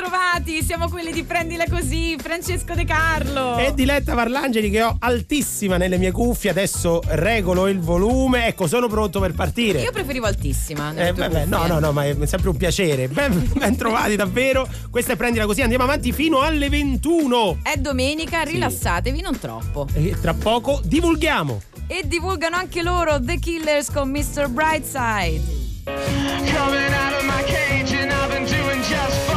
Bentrovati, siamo quelli di Prendila Così, Francesco De Carlo. E Diletta Parlangeli che ho altissima nelle mie cuffie, adesso regolo il volume, ecco sono pronto per partire. Io preferivo altissima. Eh, vabbè, no, no, no, ma è sempre un piacere. Ben, ben trovati davvero. Questa è Prendila Così, andiamo avanti fino alle 21. È domenica, rilassatevi, non troppo. E tra poco divulghiamo. E divulgano anche loro The Killers con Mr. Brightside. Coming out of my cage and I've been doing just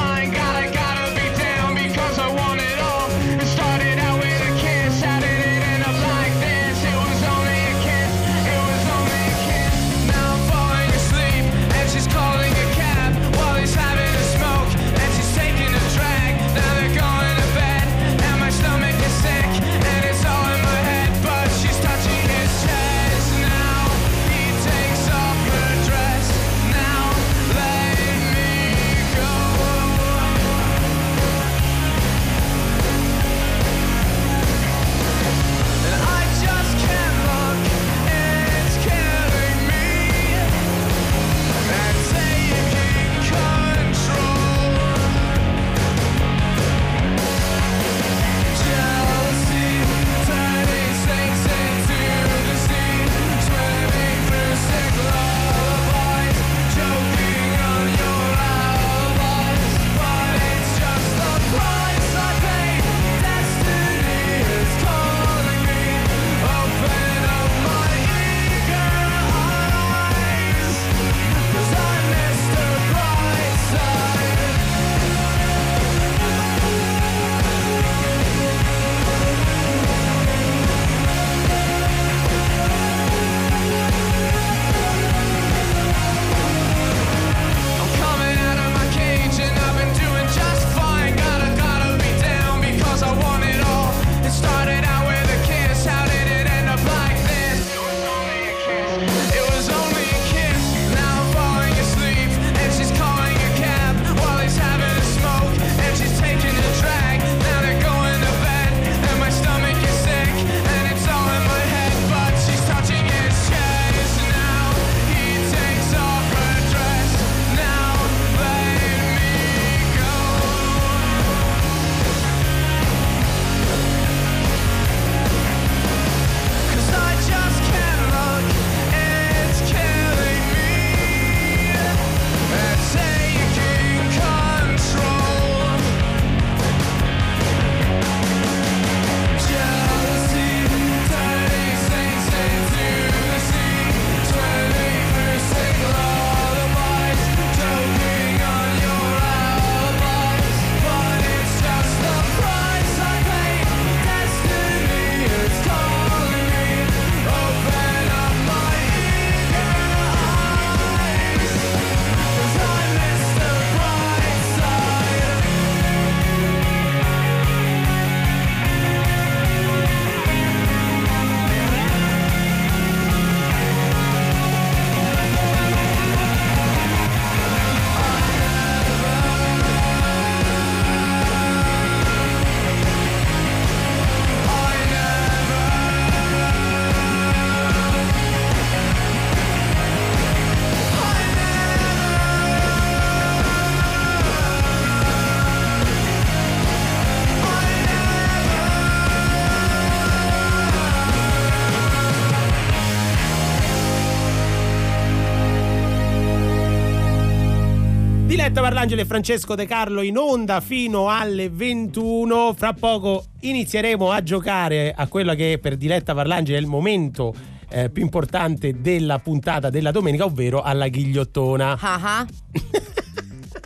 fine. Parlangelo e Francesco De Carlo in onda fino alle 21. Fra poco inizieremo a giocare a quello che per Diletta Parlangelo è il momento eh, più importante della puntata della domenica, ovvero alla ghigliottona. Ah uh-huh.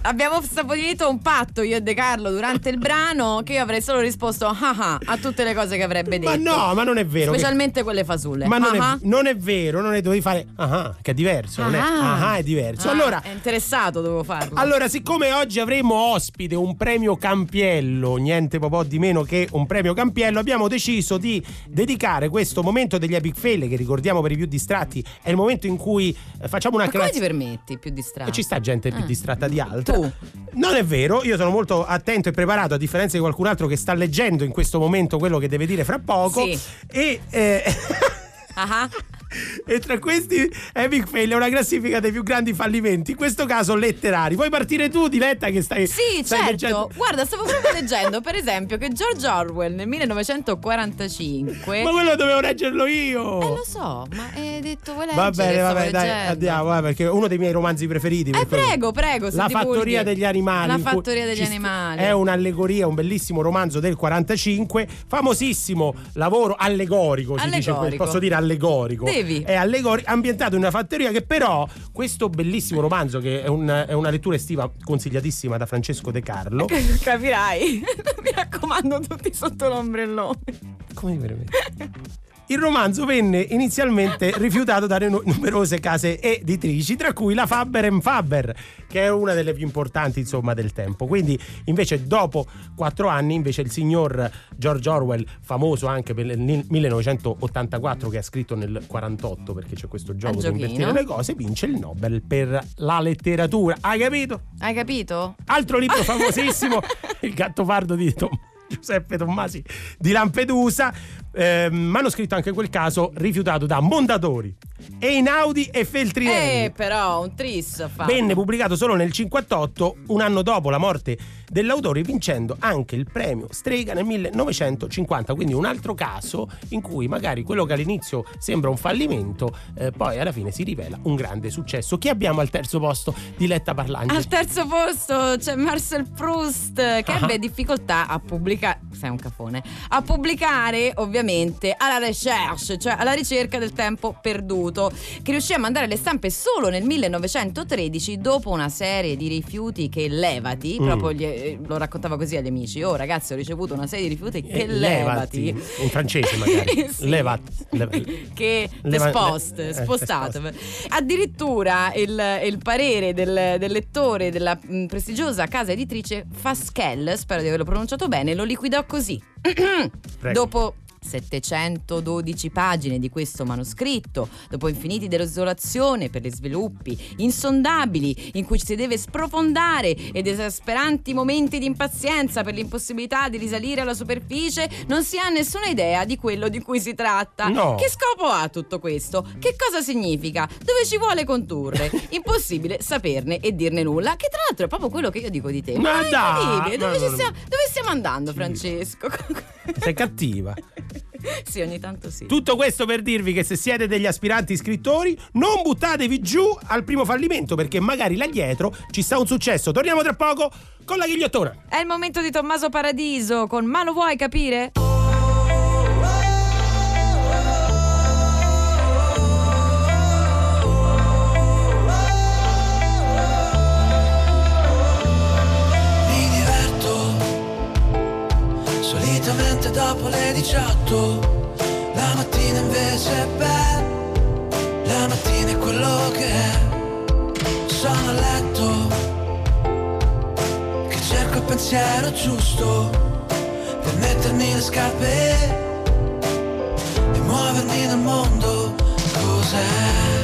abbiamo stabilito un patto io e De Carlo durante il brano che io avrei solo risposto ah ah a tutte le cose che avrebbe detto. Ma no, ma non è vero. Specialmente che... quelle fasulle. Ma non, uh-huh. è, non, è, vero, non è dovevi fare ah che è diverso. Non è ah è diverso. Ah, allora, è interessato, dovevo farlo. Allora, siccome oggi avremo ospite un premio Campiello, niente po' di meno che un premio Campiello, abbiamo deciso di dedicare questo momento degli Epic Fail, che ricordiamo per i più distratti, è il momento in cui eh, facciamo una. Ma come ti permetti più distratti? E ci sta gente più ah. distratta di altri tu. Non è vero, io sono molto attento e preparato, a differenza di qualcun altro che sta leggendo in questo momento quello che deve dire fra poco. Sì. E. eh, Ah, E tra questi Epic Fail è una classifica dei più grandi fallimenti, in questo caso letterari. Vuoi partire tu, Diletta, che stai. Sì, stai certo. leggendo? Guarda, stavo proprio leggendo, per esempio, che George Orwell nel 1945. Ma quello dovevo leggerlo io! Eh, lo so, ma hai detto vuoi Va leggere? bene, va bene, dai, andiamo, eh, perché è uno dei miei romanzi preferiti. Eh, prego, prego. La fattoria degli animali. La fattoria degli animali. È un'allegoria, un bellissimo romanzo del 45, famosissimo lavoro allegorico, si dice, Allegorico. posso dire allegorico. Devi. È allegorico, ambientato in una fattoria che però questo bellissimo romanzo che è, un- è una lettura estiva consigliatissima da Francesco De Carlo. Capirai. Mi raccomando, tutti sotto l'ombrellone. Come veramente? Il romanzo venne inizialmente rifiutato da nu- numerose case editrici, tra cui la Faber Faber, che è una delle più importanti insomma del tempo. Quindi, invece, dopo quattro anni, invece il signor George Orwell, famoso anche per il ni- 1984, che ha scritto nel 48, perché c'è questo gioco di invertire le cose, vince il Nobel per la letteratura. Hai capito? Hai capito? Altro libro famosissimo, Il gattopardo di Tom- Giuseppe Tommasi di Lampedusa, eh, manoscritto anche in quel caso rifiutato da Mondadori, Einaudi e Feltrinelli. Eh, però, un tris fa. Venne pubblicato solo nel 58, un anno dopo la morte dell'autore, vincendo anche il premio Strega nel 1950. Quindi un altro caso in cui magari quello che all'inizio sembra un fallimento, eh, poi alla fine si rivela un grande successo. Chi abbiamo al terzo posto di Letta Parlange? Al terzo posto c'è Marcel Proust che Ah. ebbe difficoltà a pubblicare, sei un cafone, a pubblicare ovviamente alla recherche, cioè alla ricerca del tempo perduto, che riuscì a mandare alle stampe solo nel 1913 dopo una serie di rifiuti che levati, Mm. proprio gli- eh, lo raccontava così agli amici, oh ragazzi ho ricevuto una serie di rifiuti che Eh, levati. In francese magari. Sì. Levat. le- che Leva- spost, le- eh, spostate. Addirittura il, il parere del, del lettore della mh, prestigiosa casa editrice Fasquelle, spero di averlo pronunciato bene, lo liquidò così. Dopo 712 pagine di questo manoscritto, dopo infiniti desolazione per gli sviluppi insondabili in cui ci si deve sprofondare ed esasperanti momenti di impazienza per l'impossibilità di risalire alla superficie, non si ha nessuna idea di quello di cui si tratta. No. Che scopo ha tutto questo? Che cosa significa? Dove ci vuole condurre? Impossibile saperne e dirne nulla, che tra l'altro è proprio quello che io dico di te. Ma è dai, ma Dove, non- stiamo, dove stiamo andando, Francesco? Sei cattiva. sì, ogni tanto sì. Tutto questo per dirvi che se siete degli aspiranti scrittori, non buttatevi giù al primo fallimento, perché magari là dietro ci sta un successo. Torniamo tra poco con la ghigliottona. È il momento di Tommaso Paradiso con Ma lo vuoi capire? Solitamente dopo le 18. La mattina invece è bella, la mattina è quello che è. Sono a letto, che cerco il pensiero giusto per mettermi le scarpe e muovermi nel mondo. Cos'è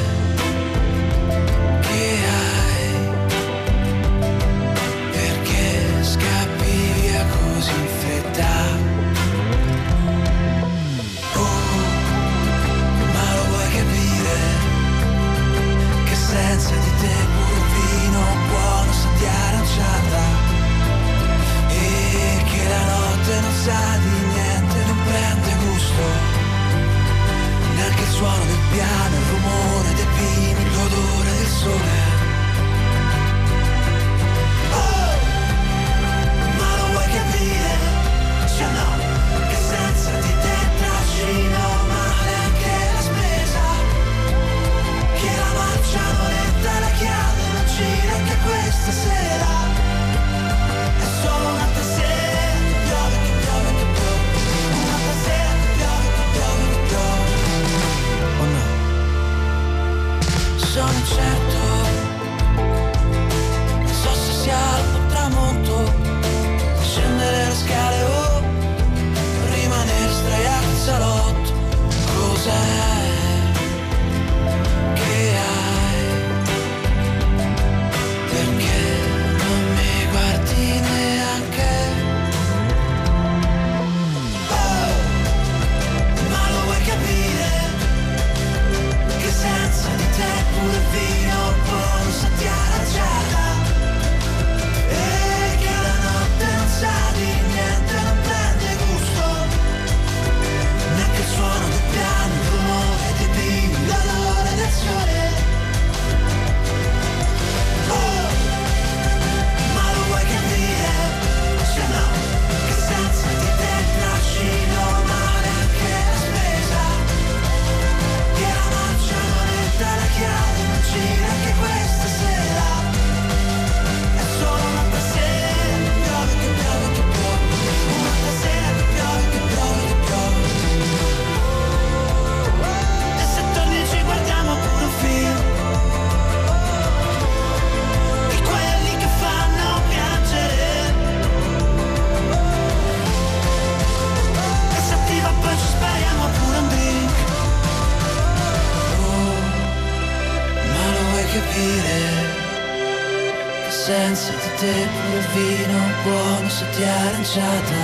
te pure vino buono se ti è aranciata.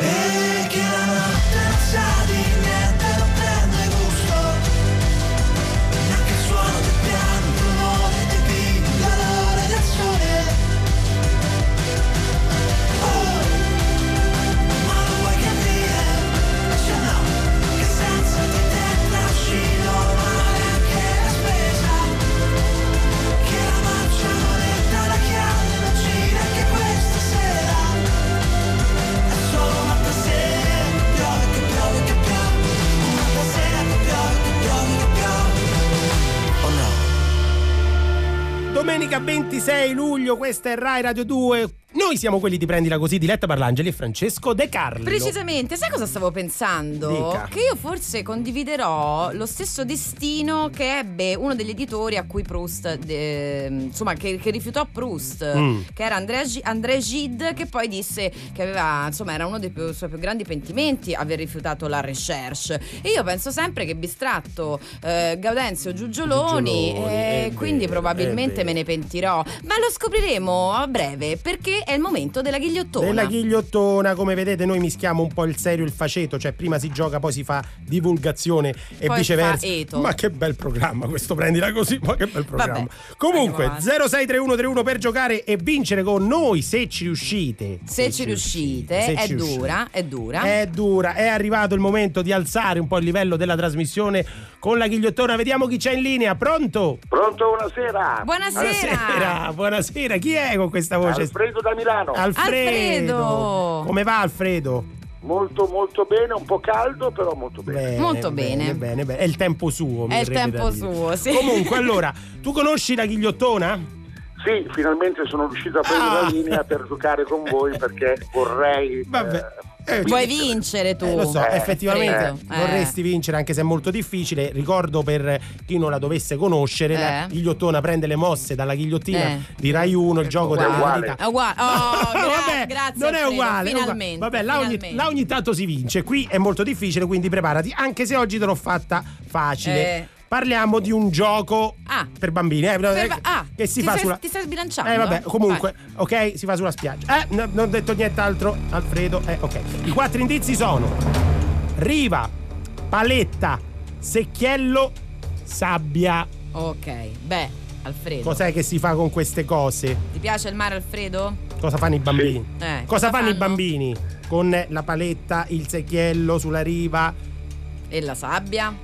E che la notte non sa di niente Domenica 26 luglio, questa è Rai Radio 2. Noi siamo quelli di Prendila Così, Diletta Parlangeli e Francesco De Carlo. Precisamente, sai cosa stavo pensando? Dica. Che io forse condividerò lo stesso destino che ebbe uno degli editori a cui Proust, eh, insomma, che, che rifiutò Proust, Mm. che era André, Gi- André Gide, che poi disse che aveva, insomma, era uno dei più- suoi più grandi pentimenti aver rifiutato la recherche. E io penso sempre che bistratto eh, Gaudenzio Giugioloni, Giugioloni, e è quindi probabilmente me ne pentirò. Ma lo scopriremo a breve perché è il momento della ghigliottona. Nella ghigliottona, come vedete, noi mischiamo un po' il serio e il faceto, cioè prima si gioca, poi si fa divulgazione e Poi viceversa. fa eto. Ma che bel programma questo, prendila così, ma che bel programma. Vabbè, Comunque, andiamo avanti. 063131 per giocare e vincere con noi se ci riuscite. Se ci riuscite, se è ci riuscite. dura, è dura. È dura, è arrivato il momento di alzare un po' il livello della trasmissione con la ghigliottona. Vediamo chi c'è in linea. Pronto? Pronto, buonasera. Buonasera. buonasera. Chi è con questa voce? Alfredo da Milano. Alfredo. Come va Alfredo? molto molto bene, un po' caldo, però molto bene. Molto bene. bene, bene. È il tempo suo. mi È il tempo da dire. suo, sì. Comunque, allora, tu conosci la ghigliottona? Sì, finalmente sono riuscito a prendere Ah. la linea per giocare con voi perché vorrei eh, Eh, Vuoi vincere tu? Eh, lo so, Eh, effettivamente eh. vorresti vincere anche se è molto difficile. Ricordo per chi non la dovesse conoscere, la Eh. ghigliottona prende le mosse dalla ghigliottina Eh. di Rai 1, il gioco della Uguale. È uguale. Oh, gra- Vabbè, grazie. non è Alfredo, uguale. Finalmente. Vabbè, là ogni, finalmente. là ogni tanto si vince. Qui è molto difficile, quindi preparati. Anche se oggi te l'ho fatta facile. Eh. Parliamo di un gioco Ah. per bambini, eh, Per va- ah, che si ti fa stai- sulla. ti stai sbilanciando, Eh, vabbè, eh? comunque, ok, si fa sulla spiaggia. Eh, n- non ho detto nient'altro, Alfredo. Eh, ok. I quattro indizi sono: riva, paletta, secchiello, sabbia. Ok, beh, Alfredo. Cos'è che si fa con queste cose? Ti piace il mare, Alfredo? Cosa fanno i bambini? Eh, cosa, cosa fanno, i fanno? bambini con la paletta, il secchiello sulla riva? E la sabbia?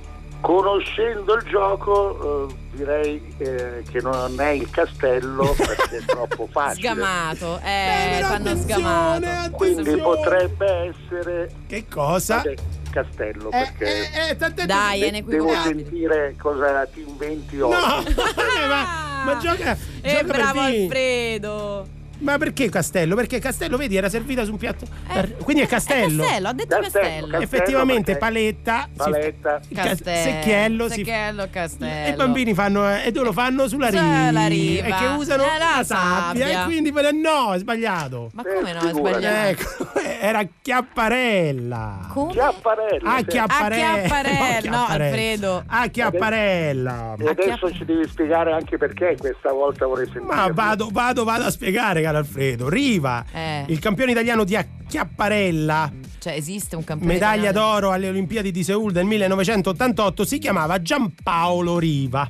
Conoscendo il gioco eh, direi eh, che non è il castello perché è troppo facile. Sgamato. Eh, Eh, però fanno attenzione, sgamato. Quindi potrebbe essere Che cosa? vabbè, castello Eh, perché eh, eh, t'ha detto- Dai, è devo sentire cosa ti inventi oggi. No, Eh, ma, ma gioca, E gioca per bravo. Alfredo. Ma perché castello? Perché castello, vedi, era servita su un piatto. Eh, Quindi è castello. È castello, ha detto Castello, castello. castello. Effettivamente, paletta. si Paletta. ca- Castello, secchiello. si- secchiello, castello. E i bambini fanno. eh, E dove lo fanno? Sulla riva. Sulla riva. E che usano Eh, la la sabbia. sabbia. E quindi. No, è sbagliato. Ma come no, è sbagliato? Ecco, era Chiapparella. Come? Chiapparella. Ah, sì. Chiapparella. Ah, Chiapparella, no. Alfredo. Ah, Chiapparella. E adesso ci devi spiegare anche perché questa volta vorrei sentire. Ma vado, vado, vado a spiegare, caro Alfredo. Riva, Eh. il campione italiano di Acchiapparella, Cioè, esiste un campione medaglia italiano? d'oro alle Olimpiadi di Seul del 1988, si chiamava Giampaolo Riva.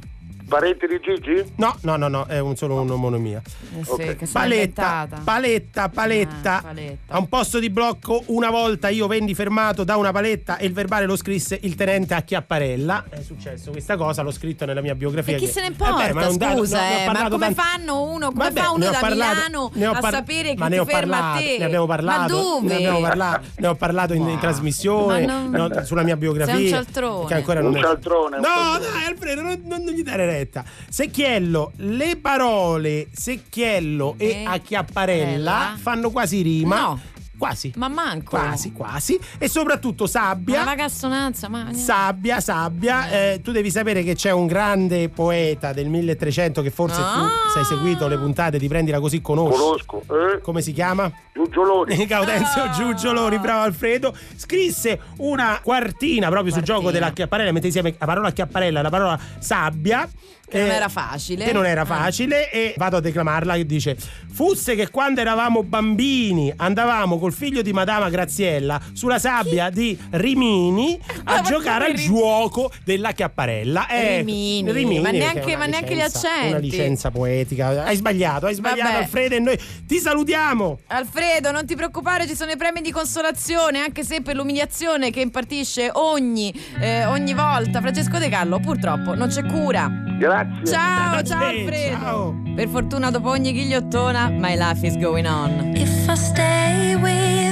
Parente di Gigi? No, no, no, no, è un, solo un'omonimia. Eh sì, Ok. che sono Paletta, paletta, paletta. Ah, paletta. A un posto di blocco una volta io venni fermato da una paletta e il verbale lo scrisse il tenente a Chiapparella. È successo questa cosa, l'ho scritto nella mia biografia. E chi che- se ne Eh importa, beh, ma è un dato- scusa, ne ho eh, ma come tanti- fanno uno, come Vabbè, fa uno da parlato- Milano ho a par- sapere chi ma ne ti ho ferma a parlato, te? Ne abbiamo parlato, Ma dove? Ne abbiamo parlato, ne ho parlato in, in trasmissione, non- no, sulla mia biografia. Sei un cialtrone. Che ancora Un non è- cialtrone, un No, dai, Alfredo, non, non- non gli dare retta. Secchiello, le parole secchiello e acchiapparella ella. fanno quasi rima. No. Quasi. Ma manco. Quasi, quasi. E soprattutto Ma sabbia. la cassonanza, ma... Sabbia, sabbia, eh, tu devi sapere che c'è un grande poeta del 1300 che forse Ah. tu se hai seguito le puntate di Prendila così conosci. Conosco. Eh? Come si chiama? Giugioloni. Gaudenzio Ah. Giugioloni, bravo Alfredo, scrisse una quartina proprio sul Quartina. gioco della chiapparella, mette insieme la parola chiapparella e la parola sabbia Che non era facile. Che non era Ah. facile e vado a declamarla che dice Fusse che quando eravamo bambini andavamo col figlio di Madama Graziella sulla sabbia di Rimini a Ma giocare al gioco della chiapparella. Eh, Rimini, Rimini, ma neanche- ma neanche gli accenti. Una licenza poetica. Hai sbagliato, hai sbagliato Vabbè. Alfredo e noi ti salutiamo. Alfredo, non ti preoccupare, ci sono i premi di consolazione, anche se per l'umiliazione che impartisce ogni, eh, ogni volta Francesco De Carlo, purtroppo non c'è cura. Grazie. Ciao, ciao Grazie, Alfredo. ciao. Per fortuna dopo ogni ghigliottona, my life is going on. If I stay with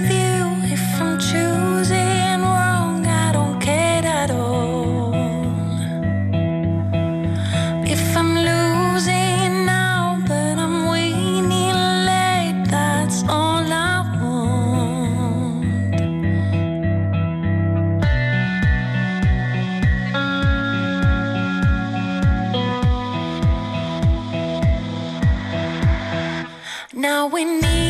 Now we need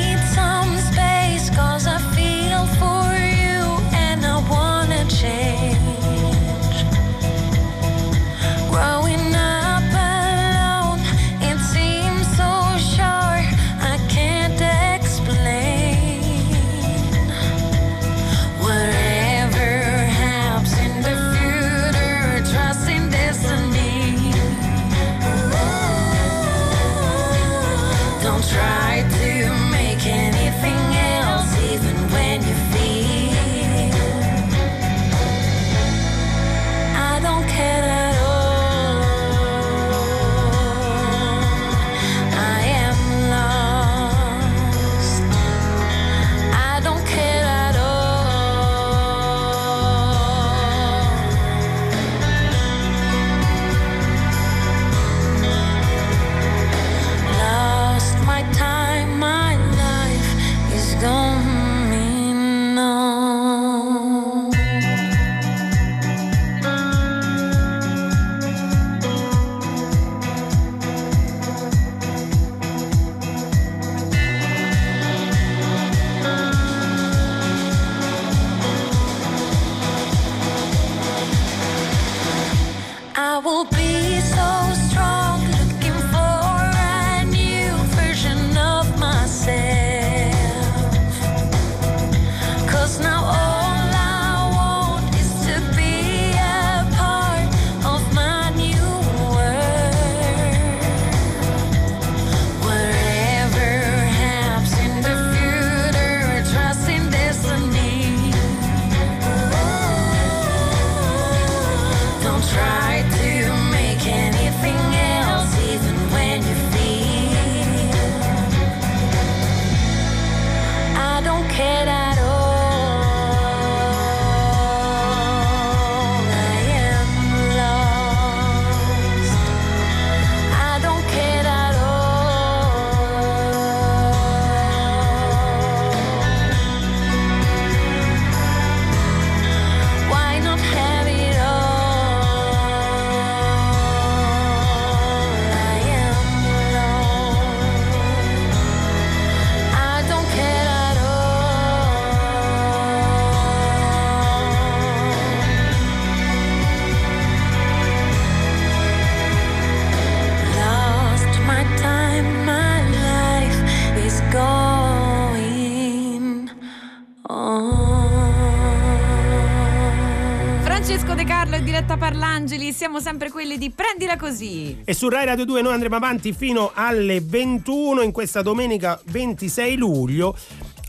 Diretta Parlangeli, siamo sempre quelli di Prendila Così. E su Rai Radio 2 noi andremo avanti fino alle 21 in questa domenica 26 luglio.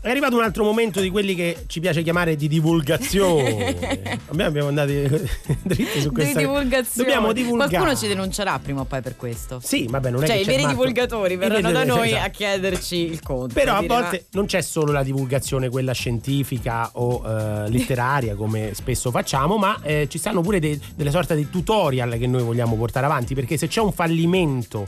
È arrivato un altro momento di quelli che ci piace chiamare di divulgazione. Abbiamo, abbiamo andati dritti su Di questa divulgazione. Dobbiamo divulgare. Qualcuno ci denuncerà prima o poi per questo. Sì, vabbè, non è Cioè, che i c'è veri Marco- divulgatori i verranno da noi esatto. a chiederci il conto. Però a dire, volte non c'è solo la divulgazione, quella scientifica o eh, letteraria, come spesso facciamo, ma eh, ci stanno pure dei- delle sorte di tutorial che noi vogliamo portare avanti, perché se c'è un fallimento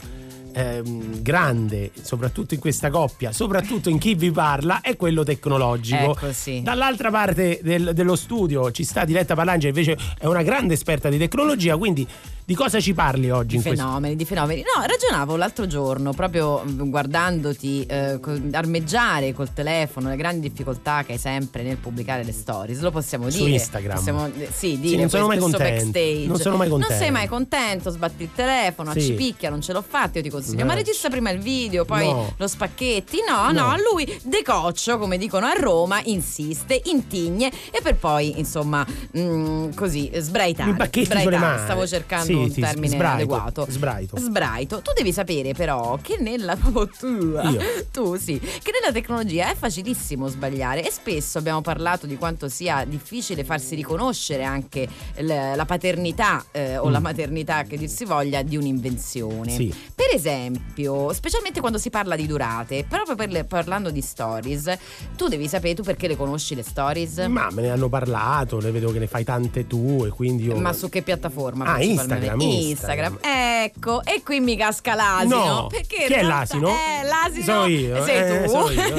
ehm, grande, soprattutto in questa coppia, soprattutto in chi vi parla, è quello tecnologico. Ecco, sì. Dall'altra parte del- dello studio ci sta Diletta Parlangeli, invece è una grande esperta di tecnologia, quindi Di cosa ci parli oggi questo? fenomeni, di fenomeni. No, ragionavo l'altro giorno, proprio guardandoti eh, armeggiare col telefono, le grandi difficoltà che hai sempre nel pubblicare le stories. Lo possiamo Su dire. Instagram. Possiamo, eh, sì, Sì, dire non sono mai questo contento. Non sono mai Non contento. sei mai contento, sbatti il telefono, Sì. accipicchia, non ce l'ho fatta. Io ti consiglio, No. ma registra prima il video, poi No. lo spacchetti. No, no, No. lui decoccio, come dicono a Roma, insiste, intigne e per poi, insomma, mm, così sbraitare. Mi Sbraitare, mani. Stavo cercando Sì, un termine sbraito, adeguato. sbraito. Sbraito. Tu devi sapere però che nella tu, tu sì, che nella tecnologia è facilissimo sbagliare e spesso abbiamo parlato di quanto sia difficile farsi riconoscere anche la paternità eh, o la Mm. maternità che dir si voglia di un'invenzione. Sì. Per esempio, specialmente quando si parla di durate, proprio per le- parlando di stories, tu devi sapere tu perché le conosci le stories? Ma me ne hanno parlato, le vedo che ne fai tante tu e quindi io... Ma su che piattaforma? Ah? Instagram, Instagram. Ecco, e qui mi casca l'asino. No, perché chi è realtà- l'asino? Eh, l'asino Sono io, sei eh, tu. io.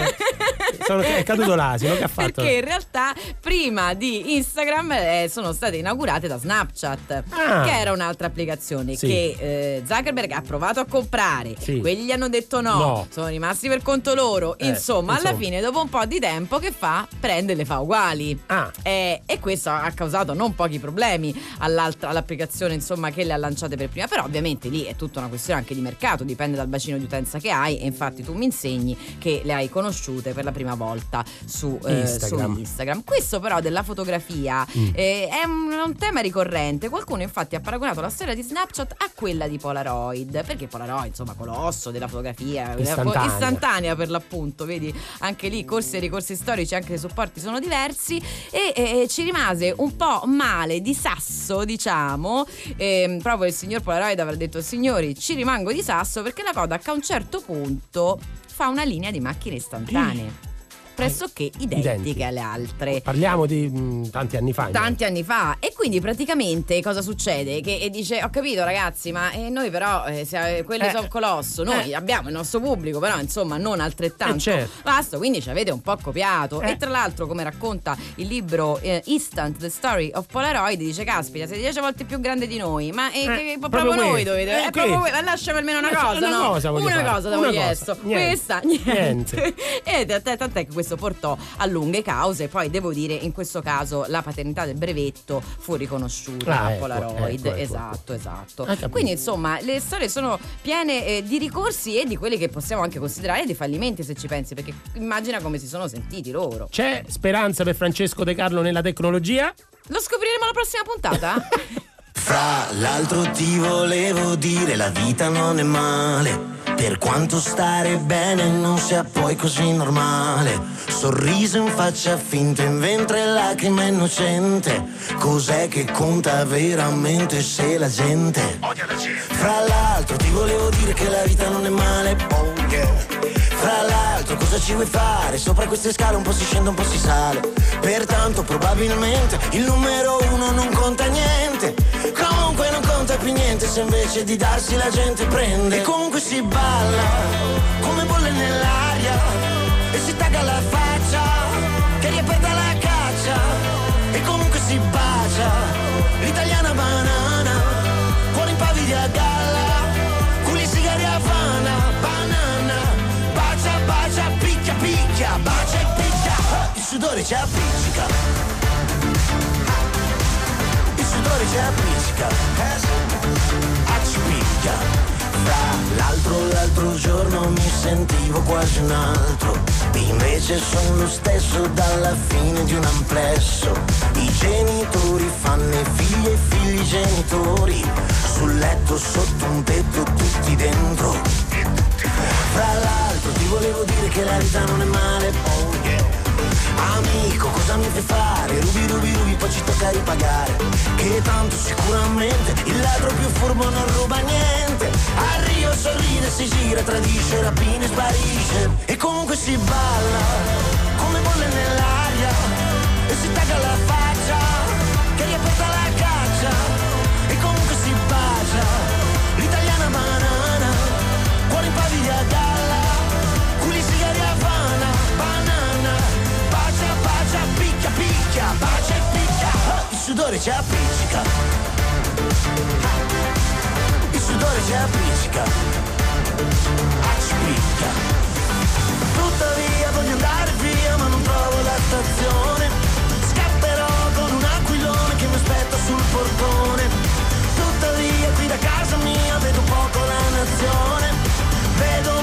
Sono- è caduto l'asino, che ha fatto? Perché in realtà prima di Instagram eh, sono state inaugurate da Snapchat, Ah. che era un'altra applicazione Sì. che eh, Zuckerberg ha provato a comprare. Sì. Quelli gli hanno detto no, No. sono rimasti per conto loro. Eh, insomma, alla insomma. fine, dopo un po' di tempo, che fa? Prende e le fa uguali. Ah. Eh, e questo ha causato non pochi problemi all'altra- all'applicazione insomma, che le ha lanciate per prima, però ovviamente lì è tutta una questione anche di mercato, dipende dal bacino di utenza che hai e infatti tu mi insegni che le hai conosciute per la prima volta su eh, Instagram. su Instagram. Questo però della fotografia Mm. eh, è un, un tema ricorrente, qualcuno infatti ha paragonato la storia di Snapchat a quella di Polaroid, perché Polaroid insomma colosso della fotografia fo- Istantanea. istantanea per l'appunto, vedi anche lì corsi e ricorsi storici, anche i supporti sono diversi e eh, ci rimase un po' male di sasso diciamo, ehm, proprio il signor Polaroid avrà detto signori ci rimango di sasso perché la Kodak a un certo punto fa una linea di macchine istantanee. Pressoché identiche Identiche. alle altre Parliamo di mm, tanti anni fa. tanti anni fa e quindi praticamente cosa succede? Che e dice ho capito ragazzi ma eh, noi però eh, se- quelli Eh. sono colosso noi Eh. abbiamo il nostro pubblico però insomma non altrettanto Eh, certo. vasto quindi ci avete un po' copiato Eh. e tra l'altro come racconta il libro eh, Instant The Story of Polaroid dice caspita siete 10 volte più grande di noi ma eh, Eh, che- proprio proprio noi questo. dovete Eh, è proprio voi ma lasciami almeno una cosa una no? cosa voglio una fare. cosa Una avevo cosa. chiesto Niente. questa niente, Niente. e tant'è che questo portò a lunghe cause poi devo dire in questo caso la paternità del brevetto fu riconosciuta Ah, a ecco, Polaroid ecco, ecco, esatto esatto Hai capito. quindi insomma le storie sono piene eh, di ricorsi e di quelli che possiamo anche considerare dei fallimenti se ci pensi perché immagina come si sono sentiti loro C'è speranza per Francesco De Carlo nella tecnologia? lo scopriremo alla prossima puntata Fra l'altro ti volevo dire la vita non è male. Per quanto stare bene non sia poi così normale. Sorriso in faccia finta in ventre lacrima innocente. Cos'è che conta veramente se la gente? Fra l'altro ti volevo dire che la vita non è male. Oh yeah. Fra l'altro cosa ci vuoi fare? Sopra queste scale un po' si scende un po' si sale. Pertanto probabilmente il numero uno non conta niente più niente se invece di darsi la gente prende. E comunque si balla come bolle nell'aria E si tagga la faccia che riaperta la caccia. E comunque si bacia l'italiana banana Cuore in pavi di a galla Culi sigari a Havana Banana. Bacia, bacia, picchia, picchia Bacia e picchia. Il sudore ci appiccica Il sudore ci appiccica Accipicchia Fra l'altro l'altro giorno mi sentivo quasi un altro. Invece sono lo stesso dalla fine di un amplesso. I genitori fanno i figli e figli genitori. Sul letto sotto un tetto tutti dentro. Fra l'altro ti volevo dire che la vita non è male oh. Amico, cosa mi fai fare? Rubi, rubi, rubi, poi ci tocca ripagare. Che tanto sicuramente il ladro più furbo non ruba niente. A Rio sorride, si gira, tradisce, rapina e sparisce. E comunque si balla come bolle nell'aria. E si tagga la faccia che riaperta la caccia sudore ci appiccica Il sudore ci appiccica, appicca. Tuttavia voglio andare via ma non trovo la stazione. Scapperò con un aquilone che mi aspetta sul portone. Tuttavia qui da casa mia vedo poco la nazione. Vedo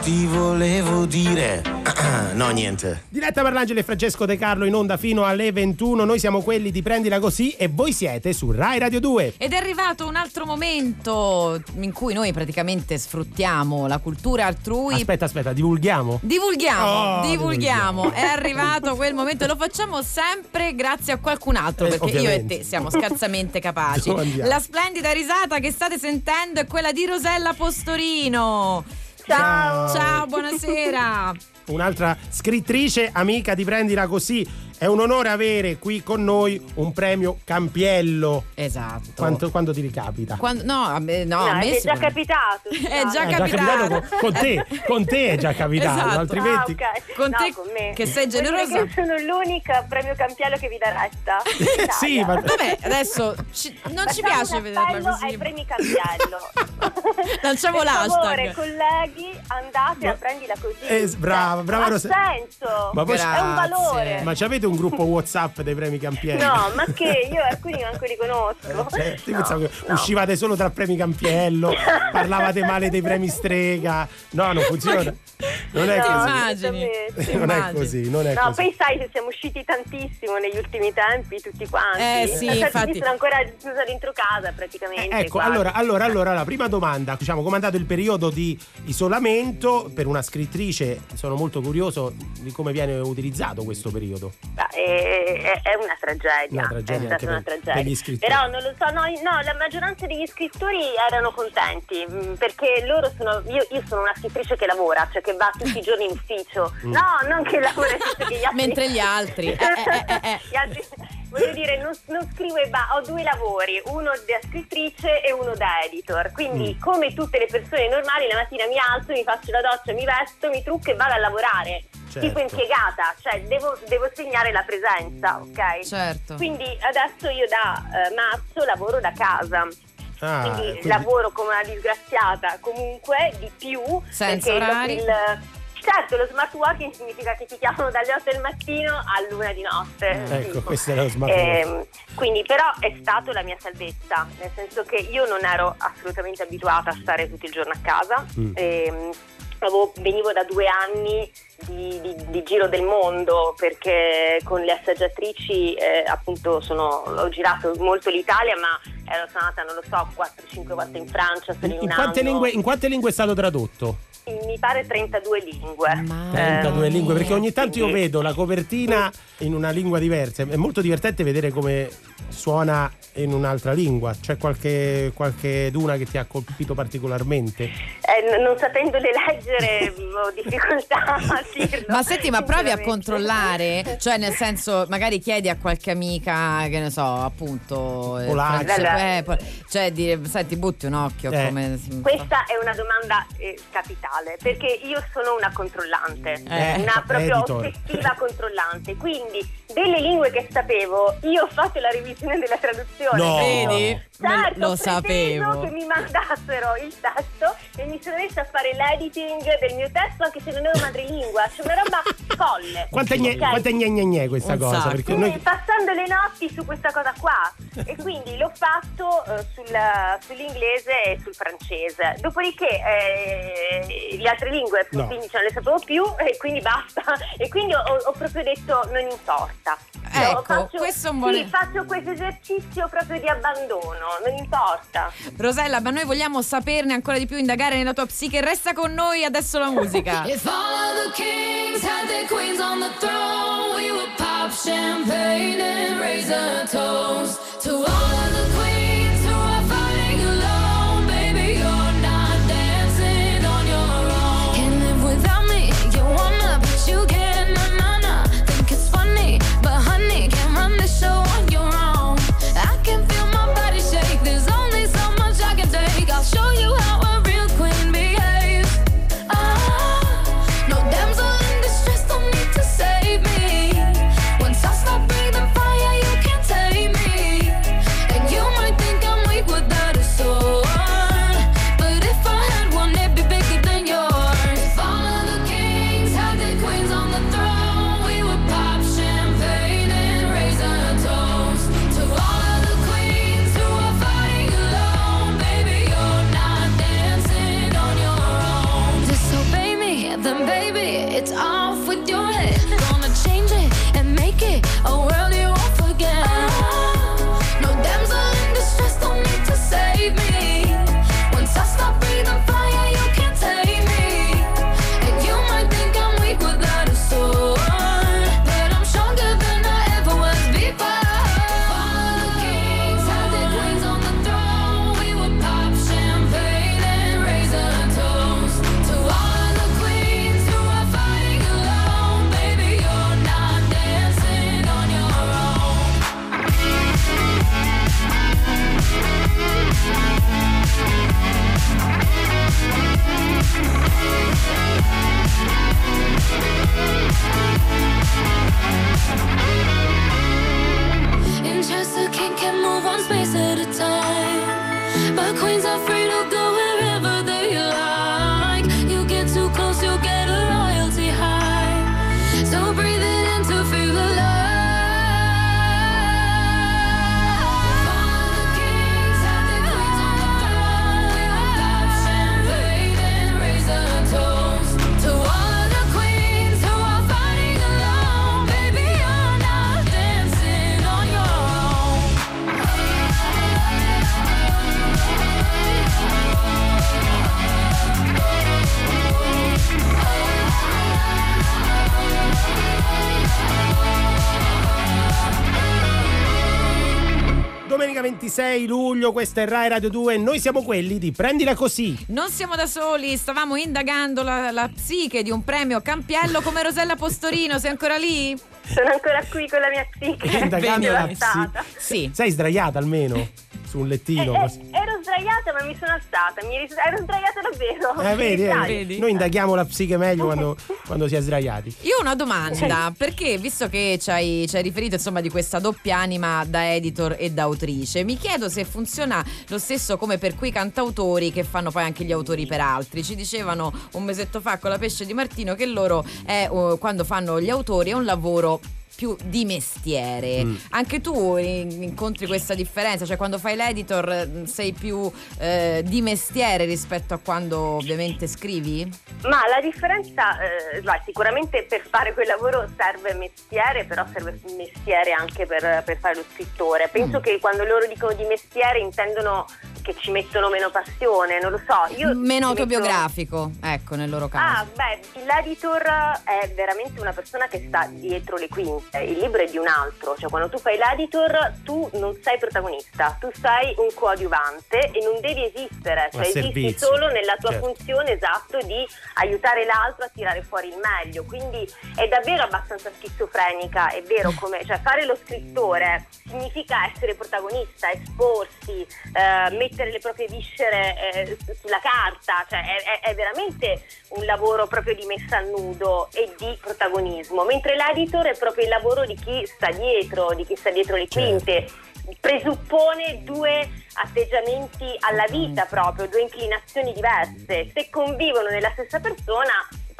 ti volevo dire. no, niente. Diretta Parlangeli e Francesco De Carlo in onda fino alle 21. Noi siamo quelli di Prendila Così e voi siete su Rai Radio 2. Ed è arrivato un altro momento in cui noi praticamente sfruttiamo la cultura altrui. Aspetta, aspetta, divulghiamo. Divulghiamo, Oh, divulghiamo. divulghiamo. È arrivato quel momento, lo facciamo sempre grazie a qualcun altro, Eh, perché io e ovviamente. te siamo scarsamente capaci. La splendida risata che state sentendo è quella di Rosella Postorino. Ciao. Ciao, buonasera. Un'altra scrittrice, amica di Prendila Così. È un onore avere qui con noi un premio Campiello. Esatto. Quanto, quando ti ricapita? Quando- no, a me, no, No, a me è già ma- capitato. È già è già capitato. capitato con, con te, con te è già capitato, Esatto. altrimenti... Ah, ok. Con No, te con me. che sei generosa. che sono l'unica premio campiello che vi dà retta. Sì, ma- Vabbè, adesso ci- non ci Facciamo piace un vederla così. ai premi campiello. Lanciamo per l'hashtag. favore, colleghi, andate a prendila così. Eh, brava, brava Ha Rosa- senso. Ma poi- è un valore. Ma ci avete un gruppo WhatsApp dei premi Campiello? No, ma che io alcuni manco li conosco. Cioè, io No, pensavo che no. uscivate solo tra premi Campiello, parlavate male dei premi Strega. No, non funziona. Non è No, così. Immagini. Non è così, non è No, così. poi sai che siamo usciti tantissimo negli ultimi tempi, tutti quanti. Eh, sì, Cioè, infatti. sono ancora chiusa dentro casa praticamente. Eh, ecco, quasi. allora, allora, allora, la prima domanda, diciamo, come è andato il periodo di isolamento per una scrittrice? Sono molto curioso di come viene utilizzato questo periodo. Beh, È, è- una tragedia. Una tragedia è stata una per- tragedia. per gli scrittori. Però non lo so, no, no, la maggioranza degli scrittori erano contenti mm, perché loro sono. Io, io sono una scrittrice che lavora, cioè che va tutti i giorni in ufficio. Mm. No, non che lavora, che gli altri. Mentre gli altri, eh, eh, eh, eh. Gli altri- Voglio dire, non, non scrivo e ba- ho due lavori, uno da scrittrice e uno da editor. Quindi, Mm. come tutte le persone normali, la mattina mi alzo, mi faccio la doccia, mi vesto, mi trucco e vado a lavorare. Certo. Tipo impiegata, cioè devo, devo segnare la presenza, ok? Certo. Quindi adesso io da eh, marzo lavoro da casa. Ah, quindi, quindi- lavoro come una disgraziata comunque di più Senza perché orari? il- certo lo smart working significa che ti chiamano dalle 8 del mattino all'una di notte Ecco, Tipo. questo è lo smart Ehm, quindi però è stato la mia salvezza nel senso che io non ero assolutamente abituata a stare tutto il giorno a casa Mm. Ehm, avevo- venivo da due anni di, di- di giro del mondo perché con le assaggiatrici eh, appunto sono, ho girato molto l'Italia ma ero stata non lo so 4-5 volte in Francia in, in, quante anno. lingue, in quante lingue è stato tradotto? Mi pare 32 lingue Ma- 32 Eh, lingue, perché ogni tanto io vedo la copertina in una lingua diversa. È molto divertente vedere come suona in un'altra lingua. C'è qualche, qualche duna che ti ha colpito particolarmente? Eh, non sapendole leggere ho difficoltà a dirlo Ma senti, ma provi a controllare? Cioè, nel senso, magari chiedi a qualche amica, che ne so, appunto. eh, Polacca. Eh, po- cioè, dire, senti, butti un occhio. Eh. Come... Questa è una domanda eh, capitale perché io sono una controllante, Eh. una proprio Editor. ossessiva controllante. Quindi, delle lingue che sapevo, io ho fatto la revisione della traduzione. No. Vedi? Certo, lo sapevo. che mi mandassero il testo e mi sono messa a fare l'editing del mio testo anche se non ero madrelingua, c'è una roba folle. Quante gne, Ok? quante gne gne gne questa Un cosa? sacco. Perché noi passando le notti su questa cosa qua. e quindi l'ho fatto eh, sul- sull'inglese e sul francese. Dopodiché eh, le altre lingue No. quindi non le sapevo più e quindi basta. E quindi ho, ho proprio detto non importa. Ecco, faccio, questo è un buon- sì, faccio questo esercizio proprio di abbandono, non importa. Rosella, ma noi vogliamo saperne ancora di più, indagare nella tua psiche. Resta con noi adesso la musica. If all of the kings had their queens on the throne, we would pop champagne and raise a toast to all of the thinking, move on space at a time. Luglio, questa è Rai Radio 2 e noi siamo quelli di Prendila Così. Non siamo da soli, stavamo indagando la, la psiche di un premio Campiello come Rosella Postorino. Sei ancora lì? Sono ancora qui con la mia psiche. Indagando la devastata. Sì. Sei sdraiata almeno su un Eh, lettino. eh, così. ero sdraiata ma mi sono alzata, mi ris- ero sdraiata davvero. Eh, vedi, eh, vedi? noi indaghiamo la psiche meglio quando, quando si è sdraiati. Io ho una domanda, perché visto che ci hai, ci hai riferito insomma di questa doppia anima da editor e da autrice, mi chiedo se funziona lo stesso come per quei cantautori che fanno poi anche gli autori per altri. Ci dicevano un mesetto fa con la pesce di Martino che loro è, uh, quando fanno gli autori è un lavoro più di mestiere. Mm. Anche tu in- incontri questa differenza, cioè quando fai l'editor eh, sei più eh, di mestiere rispetto a quando ovviamente scrivi? Ma la differenza, eh, vai, sicuramente per fare quel lavoro serve mestiere, però serve mestiere anche per, per fare lo scrittore. Penso Mm. che quando loro dicono di mestiere intendono che ci mettono meno passione, non lo so. Io Meno ci metto- autobiografico, ecco, nel loro caso. Ah, beh, l'editor è veramente una persona che sta dietro le quinte, il libro è di un altro, cioè quando tu fai l'editor tu non sei protagonista, tu sei un coadiuvante e non devi esistere, cioè esisti servizio, solo nella tua certo. funzione esatto di aiutare l'altro a tirare fuori il meglio, quindi è davvero abbastanza schizofrenica, è vero come, cioè fare lo scrittore significa essere protagonista, esporsi, eh, mettere le proprie viscere eh, su- sulla carta, cioè è, è- è veramente un lavoro proprio di messa a nudo e di protagonismo, mentre l'editor è proprio il lavoro di chi sta dietro, di chi sta dietro le quinte. Presuppone due atteggiamenti alla vita proprio, due inclinazioni diverse. Se convivono nella stessa persona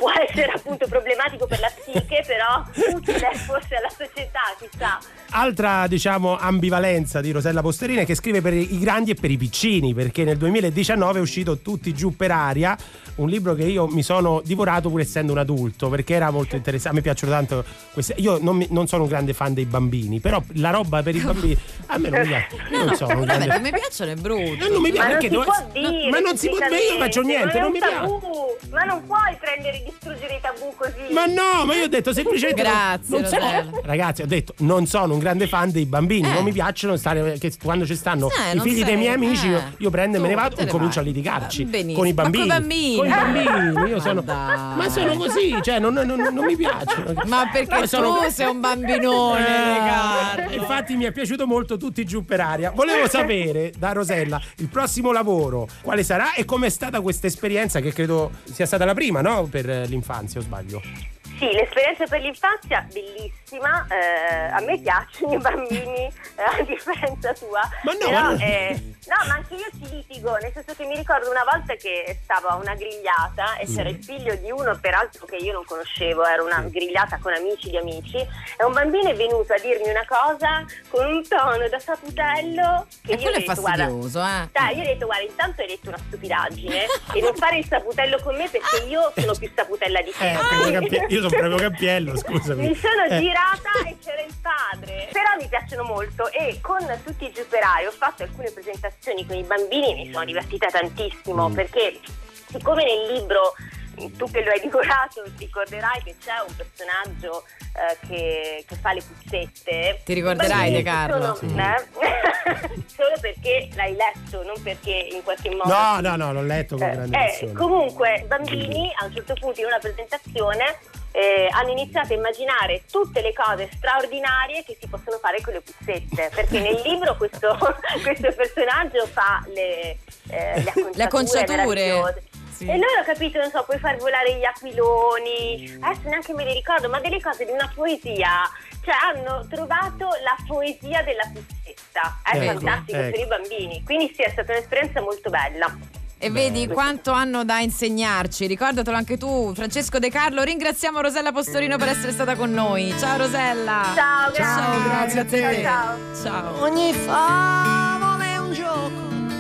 può essere appunto problematico per la psiche, però utile forse alla società, chissà. Altra, diciamo, ambivalenza di Rosella Posterina è che scrive per i grandi e per i piccini, perché nel 2019 è uscito Tutti giù per aria, un libro che io mi sono divorato pur essendo un adulto, perché era molto interessante. A me piacciono tanto queste. Io non, mi- non sono un grande fan dei bambini, però la roba per i bambini a me non mi piace. Non sono un Vabbè, grande non mi piacciono, è brutto. No, non mi Ma piace non perché si devo- può no, dire, ma non si può ma io non faccio niente, non mi piace. ma non puoi prendere e distruggere i tabù così. Ma no, ma io ho detto semplicemente. non- Grazie, non sono- Rosella. ragazzi, ho detto non sono un grande fan dei bambini. Eh. Non mi piacciono stare. Che quando ci stanno Eh, i non figli dei sei- miei amici, eh. io, io prendo e me ne vado e comincio a vai. litigarci. Benissimo. Con i Ma coi bambini. bambini? Con i bambini. Io Ma sono. dai. Ma sono così, cioè, non, non- non- non mi piacciono. Ma perché Io sono- tu sei un bambinone, Eh. Infatti mi è piaciuto molto tutti giù per aria. Volevo sapere da Rosella il prossimo lavoro quale sarà e com'è stata questa esperienza che credo sia stata la prima, no? Per l'infanzia, o sbaglio? Sì, l'esperienza per l'infanzia bellissima, eh, a me piacciono i bambini eh, a differenza tua, Ma no, però, ma no. eh, no, ma anche io ci litigo, nel senso che mi ricordo una volta che stavo a una grigliata e c'era il figlio di uno peraltro che io non conoscevo, era una grigliata con amici di amici e un bambino è venuto a dirmi una cosa con un tono da saputello che E io ho detto guarda eh. dai, io ho detto, guarda, intanto hai detto una stupidaggine e non fare il saputello con me perché io sono più saputella di te. Eh, Campie- io sono proprio Campiello, scusami. Mi sono Eh. girata e c'era il padre. Però mi piacciono molto e con tutti i giuperai ho fatto alcune presentazioni con i bambini e mi sono divertita tantissimo Mm. perché siccome nel libro tu che lo hai divorato ricorderai che c'è un personaggio eh, che, che fa le puzzette. Ti ricorderai, De Carlo? sono- eh? Solo perché l'hai letto, non perché in qualche modo No, no, no, l'ho letto con eh, grande eh, emozione. comunque, bambini a un certo punto in una presentazione eh, hanno iniziato a immaginare tutte le cose straordinarie che si possono fare con le puzzette. Perché nel libro questo, questo personaggio fa le, eh, le acconciature. Sì. E loro ho capito, non so, puoi far volare gli aquiloni, adesso neanche me li ricordo, ma delle cose di una poesia. Cioè hanno trovato la poesia della puzzetta. È Ecco, fantastico ecco. per i bambini. Quindi sì, è stata un'esperienza molto bella. E vedi quanto hanno da insegnarci. Ricordatelo anche tu, Francesco De Carlo. Ringraziamo Rosella Postorino per essere stata con noi. Ciao Rosella. Ciao, grazie. Ciao, grazie a te. Ciao, Ciao. Ogni favola è un gioco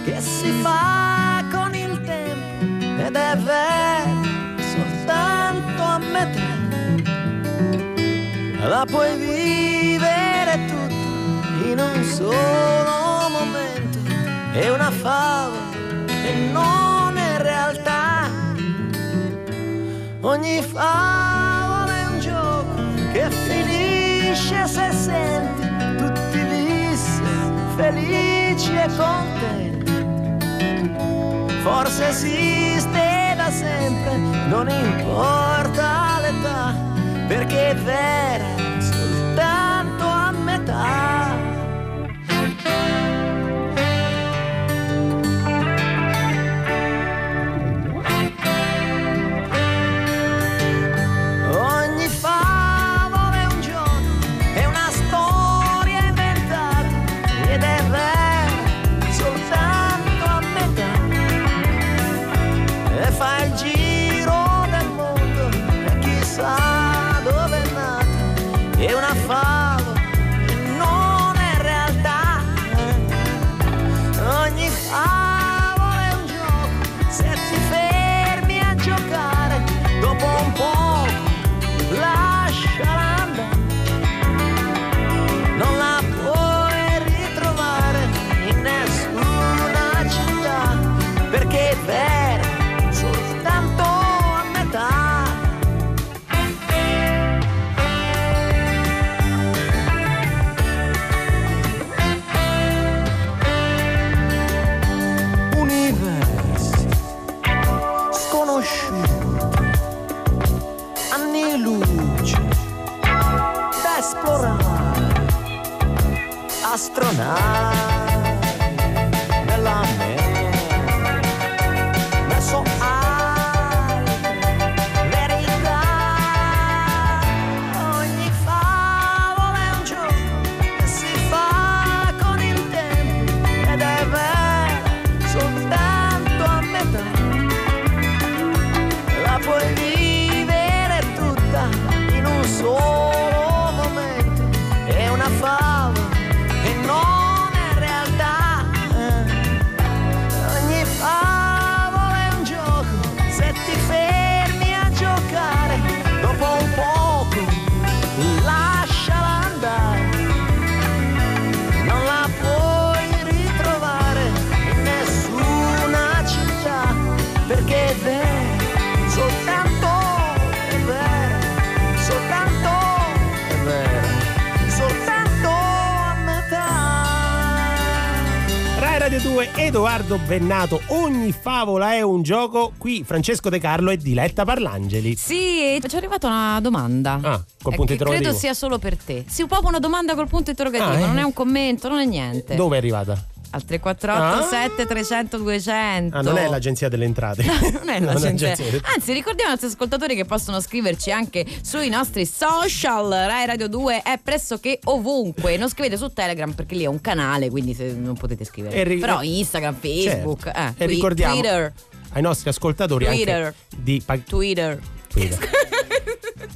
che si fa con il tempo ed è vero soltanto a metà. La puoi vivere tutta in un solo momento. È una favola e non è realtà. Ogni favola è un gioco che finisce se senti tutti lissi, felici e contenti. Forse esiste da sempre, non importa l'età, perché è vera soltanto a metà. Edoardo Bennato, ogni favola è un gioco. Qui Francesco De Carlo e Diletta Parlangeli. Sì, ci è arrivata una domanda. Ah, col Eh, punto che interrogativo. Credo sia solo per te. Sì, proprio una domanda col punto interrogativo, Ah, eh. non è un commento, non è niente. Dove è arrivata? Al 348 Ah. 7 300 200. Ah, non è l'agenzia delle entrate. non è la gente. l'agenzia- Anzi, ricordiamo ai nostri ascoltatori che possono scriverci anche sui nostri social. Rai Radio 2 è pressoché ovunque. Non scrivete su Telegram perché lì è un canale, quindi se- non potete scrivere. Ri- Però Instagram, Facebook, Certo. eh, e qui- ricordiamo Twitter, ai nostri ascoltatori Twitter. anche di, pag- Twitter. Twitter.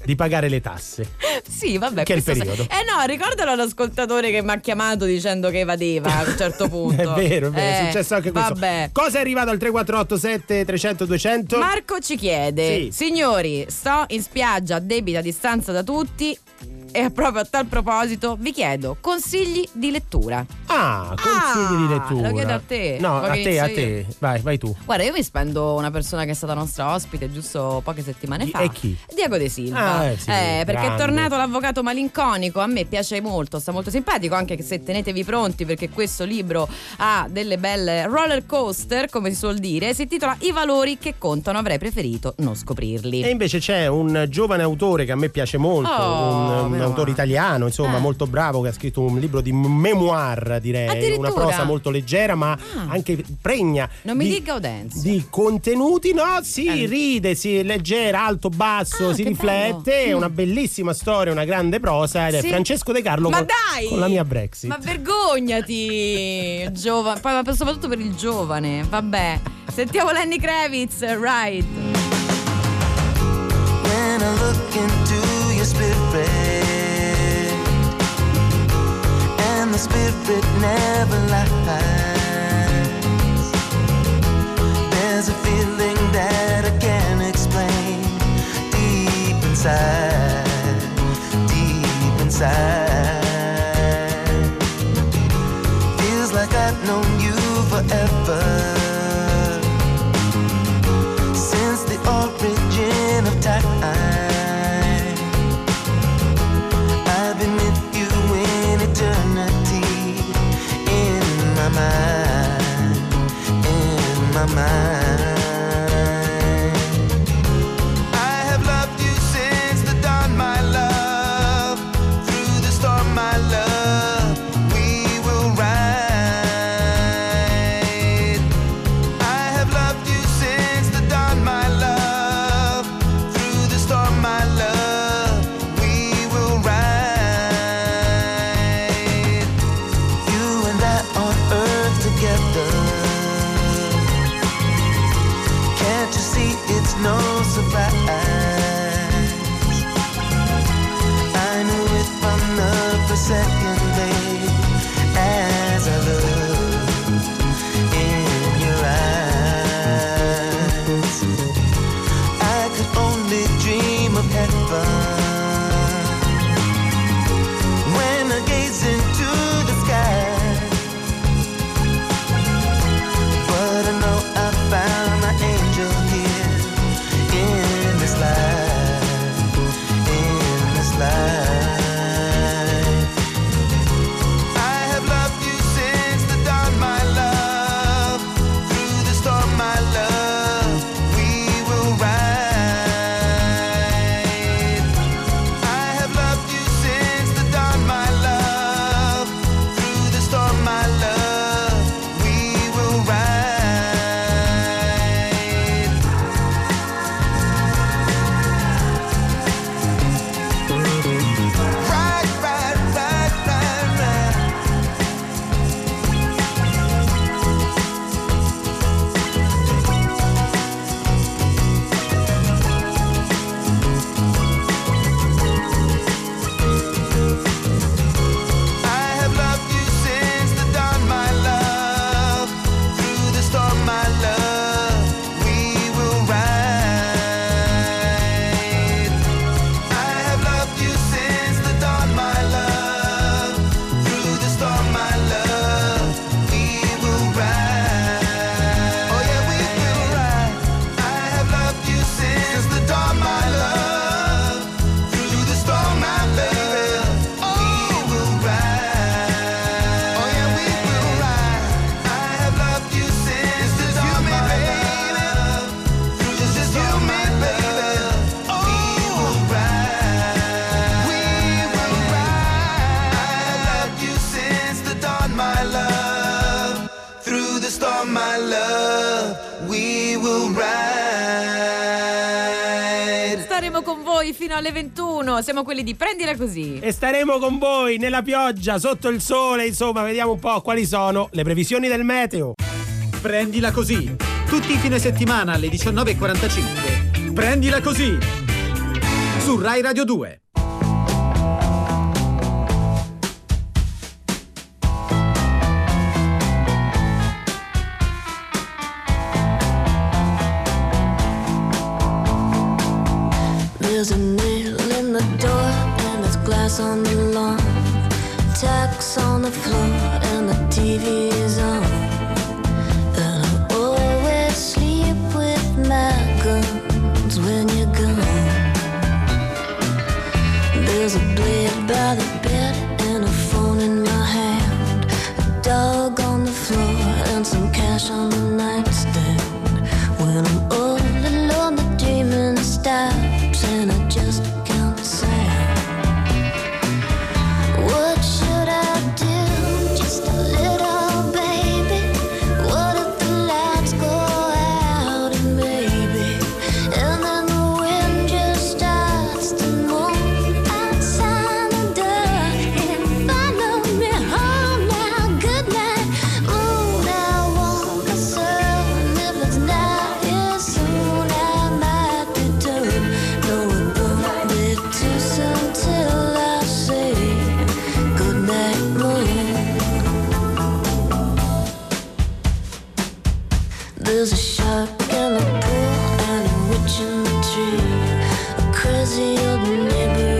di pagare le tasse. Sì, vabbè. Che è il periodo. Eh no, ricordalo all'ascoltatore che mi ha chiamato dicendo che evadeva a un certo punto. È vero, è vero, è Eh, successo anche questo. Vabbè. Cosa è arrivato al 3887 300 200? Marco ci chiede: Sì. Signori, sto in spiaggia a debita distanza da tutti. E proprio a tal proposito vi chiedo consigli di lettura. Ah, consigli di Ah, lettura. lo chiedo a te. No, Vuoi a te, a io? te. Vai, vai tu. Guarda, io mi spendo una persona che è stata nostra ospite giusto poche settimane fa. e chi? Diego De Silva. Ah, eh, sì, perché grande. è tornato l'avvocato malinconico. A me piace molto, sta molto simpatico. Anche se tenetevi pronti, perché questo libro ha delle belle roller coaster, come si suol dire. Si intitola I valori che contano. Avrei preferito non scoprirli. E invece c'è un giovane autore che a me piace molto, Oh, un, un autore italiano, insomma, Eh. molto bravo, che ha scritto un libro di memoir, direi, una prosa molto leggera, ma Ah. anche pregna Non mi di, dica Audenzio. di contenuti. No, sì, Eh. ride, sì, leggera, alto, basso, Ah, si riflette, bello. è Mm. una bellissima storia, una grande prosa ed è Sì. Francesco De Carlo Ma con, dai! con la mia Brexit. Ma vergognati, giovane, poi ma soprattutto per il giovane. Vabbè, sentiamo Lenny Kravitz, right? When I look into your spirit, the spirit never lies. There's a feeling that I can't explain deep inside, deep inside. Feels like I've known you forever my mind. Fino alle 21. Siamo quelli di Prendila così. E staremo con voi nella pioggia, sotto il sole, insomma, vediamo un po' quali sono le previsioni del meteo. Prendila così. Tutti i fine settimana alle 19.45. Prendila così. Su Rai Radio 2. There's a nail in the door and there's glass on the lawn. Tacks on the floor and the TV is on. I always sleep with my guns when you're gone. There's a blade by the bed and a phone in my hand. A dog on the floor and some cash on the nightstand. When I'm all alone, the dreaming stops A crazy old neighbor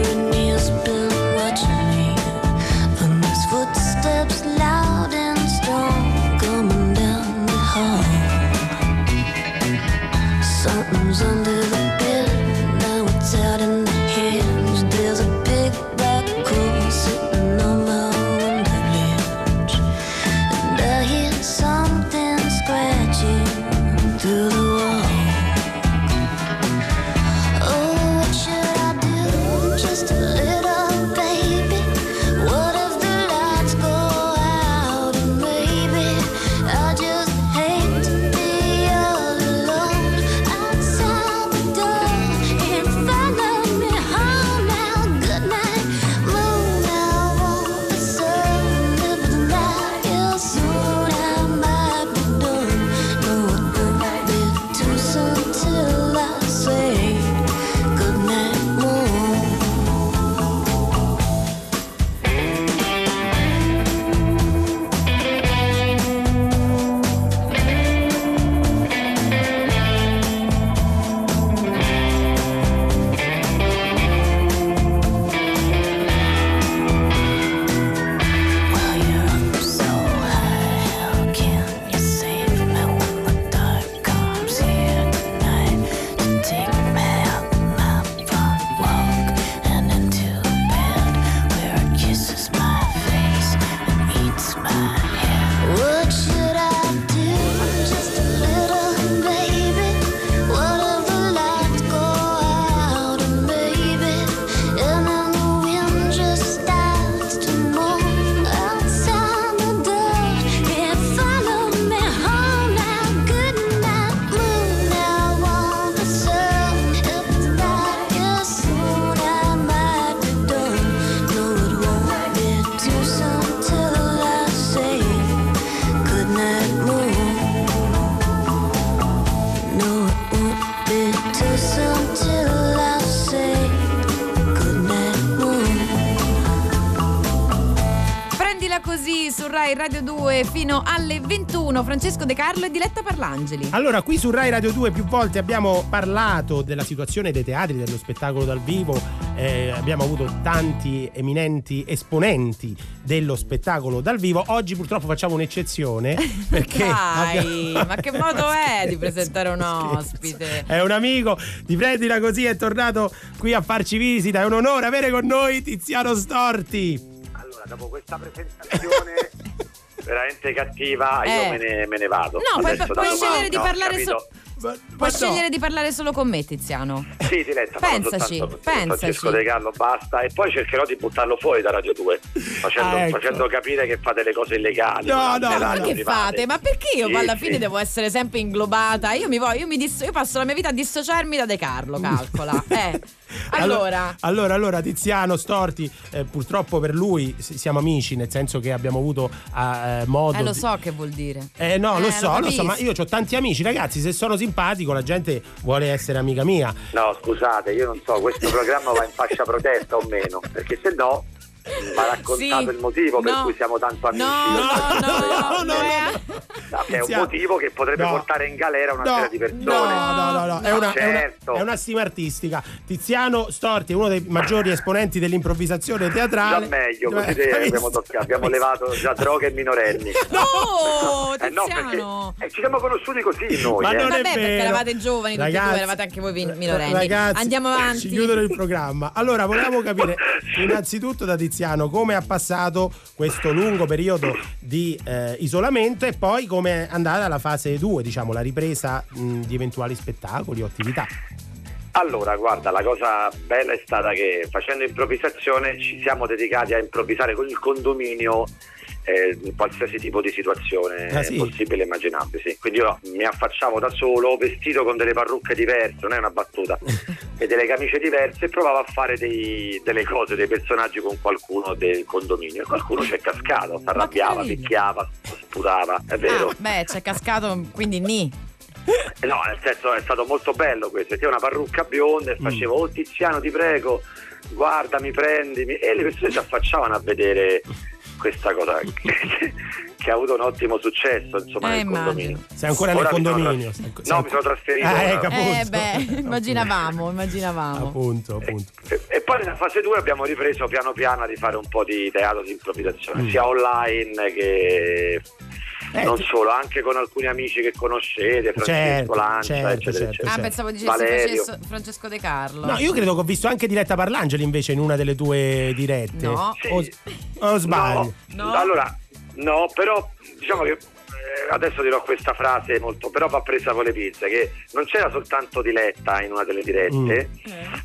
Rai Radio 2 fino alle 21. Francesco De Carlo e Diletta Parlangeli. Allora, qui su Rai Radio 2 più volte abbiamo parlato della situazione dei teatri, dello spettacolo dal vivo, eh, abbiamo avuto tanti eminenti esponenti dello spettacolo dal vivo. Oggi purtroppo facciamo un'eccezione perché Dai, abbiamo- ma che modo è di presentare un ospite? È un amico di Prendila così, è tornato qui a farci visita. È un onore avere con noi Tiziano Storti. Allora, dopo questa presentazione veramente cattiva, Eh. io me ne, me ne vado. No, puoi- Adesso puoi scegliere di no, parlare capito? so- Puoi no. scegliere di parlare solo con me, Tiziano. Sì, Diletta, Pensaci, soltanto pensaci. Francesco De Carlo, basta. E poi cercherò di buttarlo fuori da Radio 2, facendo, Ah, ecco. facendo capire che fa delle cose illegali. No, no, no, Ma che fate? Ma perché io Sì, poi alla sì. fine devo essere sempre inglobata? Io mi voglio, io, mi disso- io passo la mia vita a dissociarmi da De Carlo, calcola. Eh. Allora, allora, allora, Tiziano Storti, eh, purtroppo per lui siamo amici, nel senso che abbiamo avuto eh, modo. eh, lo di- so che vuol dire. Eh no, lo Eh, so, lo, so, ma io ho tanti amici, ragazzi, se sono simpatico la gente vuole essere amica mia. No, scusate, io non so, questo programma va in fascia protesta o meno, perché se no va raccontato Sì. il motivo per No. cui siamo tanto amici. No, no, no, no, No, che è un motivo che potrebbe No. portare in galera una No, serie di persone. No, no, no, no, È, una, è, una, Certo. è una stima artistica. Tiziano Storti è uno dei maggiori esponenti dell'improvvisazione Già teatrale. meglio, Eh, così te hai abbiamo, toccato, abbiamo levato già droghe e minorenni. Oh, Eh no, Tiziano! perché eh, ci siamo conosciuti così noi. Ma eh. non è Vabbè, perché vero. eravate giovani tutti e due, Ragazzi, eravate anche voi minorenni. Ragazzi, Andiamo avanti. Ci chiudono il programma. Allora, volevamo capire innanzitutto da Tiziano come ha passato questo lungo periodo di eh, isolamento e poi come è andata la fase 2, diciamo, la ripresa mh, di eventuali spettacoli o attività. Allora, guarda, la cosa bella è stata che facendo improvvisazione ci siamo dedicati a improvvisare con il condominio eh, in qualsiasi tipo di situazione Ah, sì? possibile e immaginabile. Sì. Quindi io mi affacciavo da solo, vestito con delle parrucche diverse, non è una battuta, e delle camicie diverse e provavo a fare dei- delle cose, dei personaggi con qualcuno del condominio. E qualcuno ci è cascato, si arrabbiava, picchiava, sputava, è vero. Ah, beh, c'è cascato, quindi ni. No, nel senso è stato molto bello questo, perché una parrucca bionda e facevo, oh Tiziano ti prego, guarda mi prendimi e le persone si affacciavano a vedere questa cosa che, che ha avuto un ottimo successo insomma Eh, nel immagino. condominio. Sei ancora Ora nel mi sono condominio? sei- sei No, mi sono trasferito. Ah, ecco. Eh beh, immaginavamo, immaginavamo. Appunto, appunto. E, e poi nella fase 2 abbiamo ripreso piano piano a rifare un po' di teatro di improvvisazione, Mm. sia online che Eh, non solo, anche con alcuni amici che conoscete, Francesco Certo, Lancia, certo, eccetera, certo, eccetera. Ah, pensavo dicessi Valerio. Francesco, De Carlo. No, io credo che ho visto anche Diletta Parlangeli invece in una delle tue dirette. No. Sì. O, o sbaglio? No. Allora, no, però diciamo che adesso dirò questa frase molto, però va presa con le pinze, che non c'era soltanto Diletta in una delle dirette,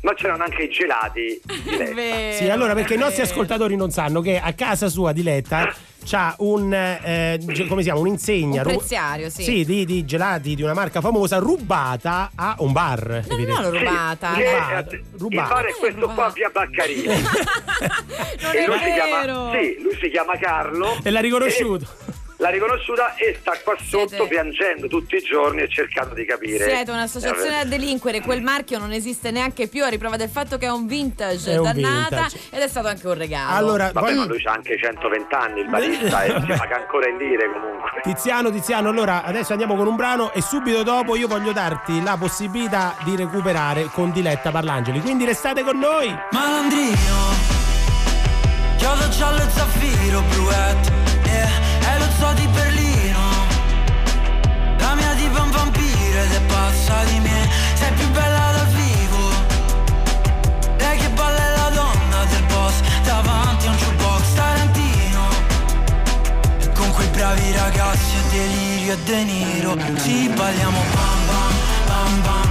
ma c'erano anche i gelati di vero, Sì, allora perché i nostri ascoltatori non sanno che a casa sua Diletta c'ha un eh, come si chiama un'insegna Un ru- preziario, sì. di, di gelati di una marca famosa rubata a un bar No, evidente. no, l'ho rubata. Sì, eh. Rubata, eh, rubata. Il bar è Eh, questo rubata. qua via Baccarini. non e è lui si, vero. chiama, sì, lui si chiama Carlo. e l'ha riconosciuto e L'ha riconosciuta e sta qua sotto Siete- piangendo tutti i giorni e cercando di capire. Siete un'associazione a Eh, delinquere, quel marchio non esiste neanche più a riprova del fatto che è un vintage È un dannata vintage. ed è stato anche un regalo. allora Vabbè, poi- ma lui c'ha anche 120 anni il barista e si paga ancora in lire comunque. Tiziano, Tiziano, allora adesso andiamo con un brano e subito dopo io voglio darti la possibilità di recuperare con Diletta Parlangeli. Quindi restate con noi. Malandrino Chiodo giallo e zaffiro bluette zoo di Berlino. La mia tipa è un vampiro ed è pazza di me. Sei più bella dal vivo. Lei che balla è la donna del boss. Davanti a un jukebox tarantino. Con quei bravi ragazzi è delirio e De Niro Ci balliamo bam bam bam bam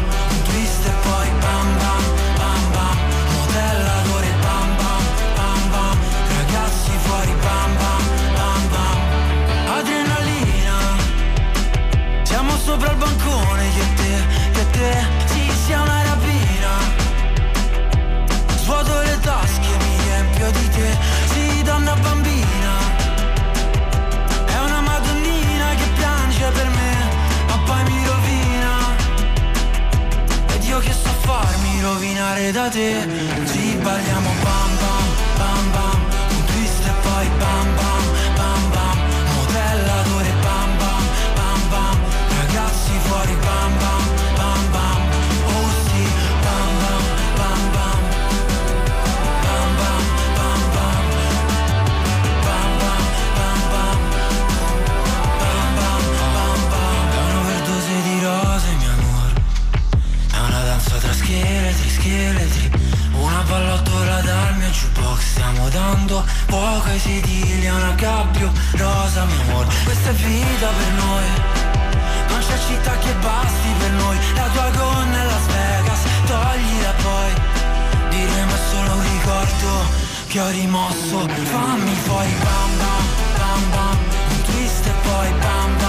rovinare da fuoco ai sedili a una gabbio rosa mio amore Questa è vita per noi. Non c'è città che basti per noi. La tua gonna è Las Vegas Toglila poi. Diremo solo un ricordo Che ho rimosso. Fammi fuori bam bam bam bam. Un twist e poi bam bam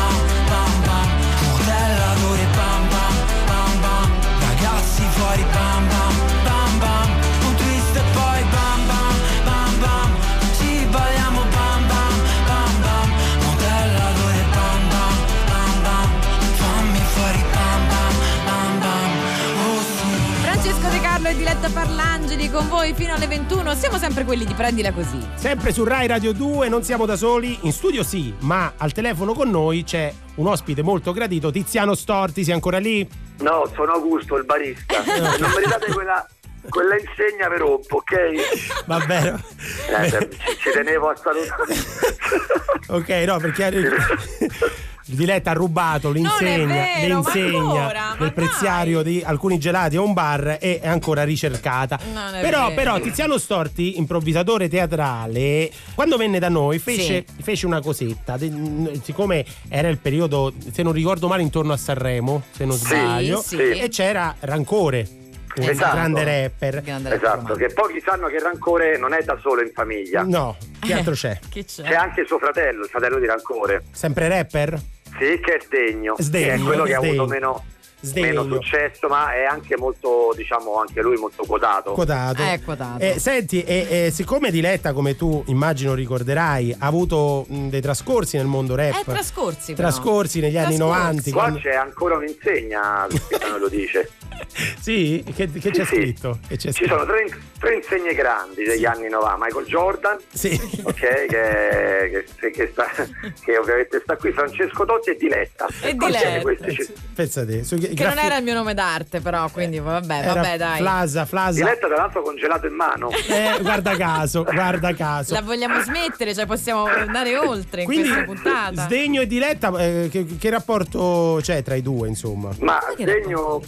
Carlo Diletta Parlangeli con voi fino alle 21. Siamo sempre quelli di prendila così. Sempre su Rai Radio 2, non siamo da soli, in studio sì, ma al telefono con noi c'è un ospite molto gradito, Tiziano Storti, sei ancora lì? No, sono Augusto, il barista. Non mi date quella, quella insegna vi rompo, ok? Va bene. Eh, ci, ci tenevo a salutare. Ok, no, perché Diletta ha rubato l'insegna, vero, ma l'insegna ancora? Ma del preziario di alcuni gelati a un bar e è ancora ricercata. Non è Però, vero. però Tiziano Storti, improvvisatore teatrale, quando venne da noi fece, fece una cosetta. De- siccome era il periodo, se non ricordo male, intorno a Sanremo, se non Sì, sbaglio, sì. e c'era Rancore. Un Esatto. grande rapper. Esatto, che pochi sanno che Rancore non è da solo in famiglia. No, che altro c'è? C'è? C'è anche suo fratello, il fratello di Rancore. Sempre rapper? Sì, che è Sdegno. Sdegno, che è quello che ha avuto meno, Sdegno. meno successo, ma è anche molto, diciamo, anche lui molto quotato. Quotato. Eh, quotato. Eh, senti, e, e siccome Diletta, come tu immagino ricorderai, ha avuto mh, dei trascorsi nel mondo rap. Eh, trascorsi però. Trascorsi negli anni Trascorsi. 90. Qua quando- c'è ancora un'insegna, Cristiano lo dice. Sì, che, che c'è Sì, sì. scritto? Che c'è Ci scritto? sono tre, tre insegne grandi degli anni 90, Michael Jordan, Sì. ok, che, che- che sta, che ovviamente sta qui, Francesco Totti e Diletta. E Diletta. questi ci- Pensate, su, Che non era il mio nome d'arte, però, quindi vabbè, era vabbè, dai. Flasa, Flasa. Diletta tra l'altro congelato in mano. Eh, guarda caso, guarda caso. La vogliamo smettere, cioè possiamo andare oltre in Quindi questa puntata. Sdegno e Diletta, eh, che, che rapporto c'è tra i due, insomma? Ma Sdegno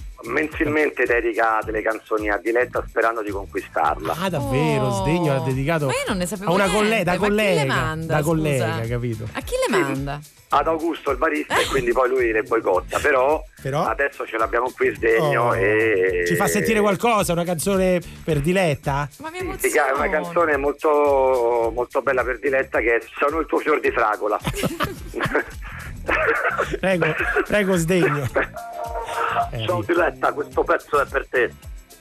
mensilmente dedica delle canzoni a Diletta sperando di conquistarla. Ah, davvero, Oh. Sdegno ha dedicato Ma io non ne sapevo a una collega, da ma chi le collega, manda, da scusa? collega, capito? A chi le manda? Ad Augusto il barista e quindi poi lui le boicotta, però, Però? adesso ce l'abbiamo qui Sdegno Oh. e... Ci fa sentire qualcosa, una canzone per Diletta? Ma mi Sì, emoziona. è una canzone molto, molto bella per Diletta che è Sono il tuo fior di fragola. Prego, prego Sdegno. Ciao Diletta, questo pezzo è per te.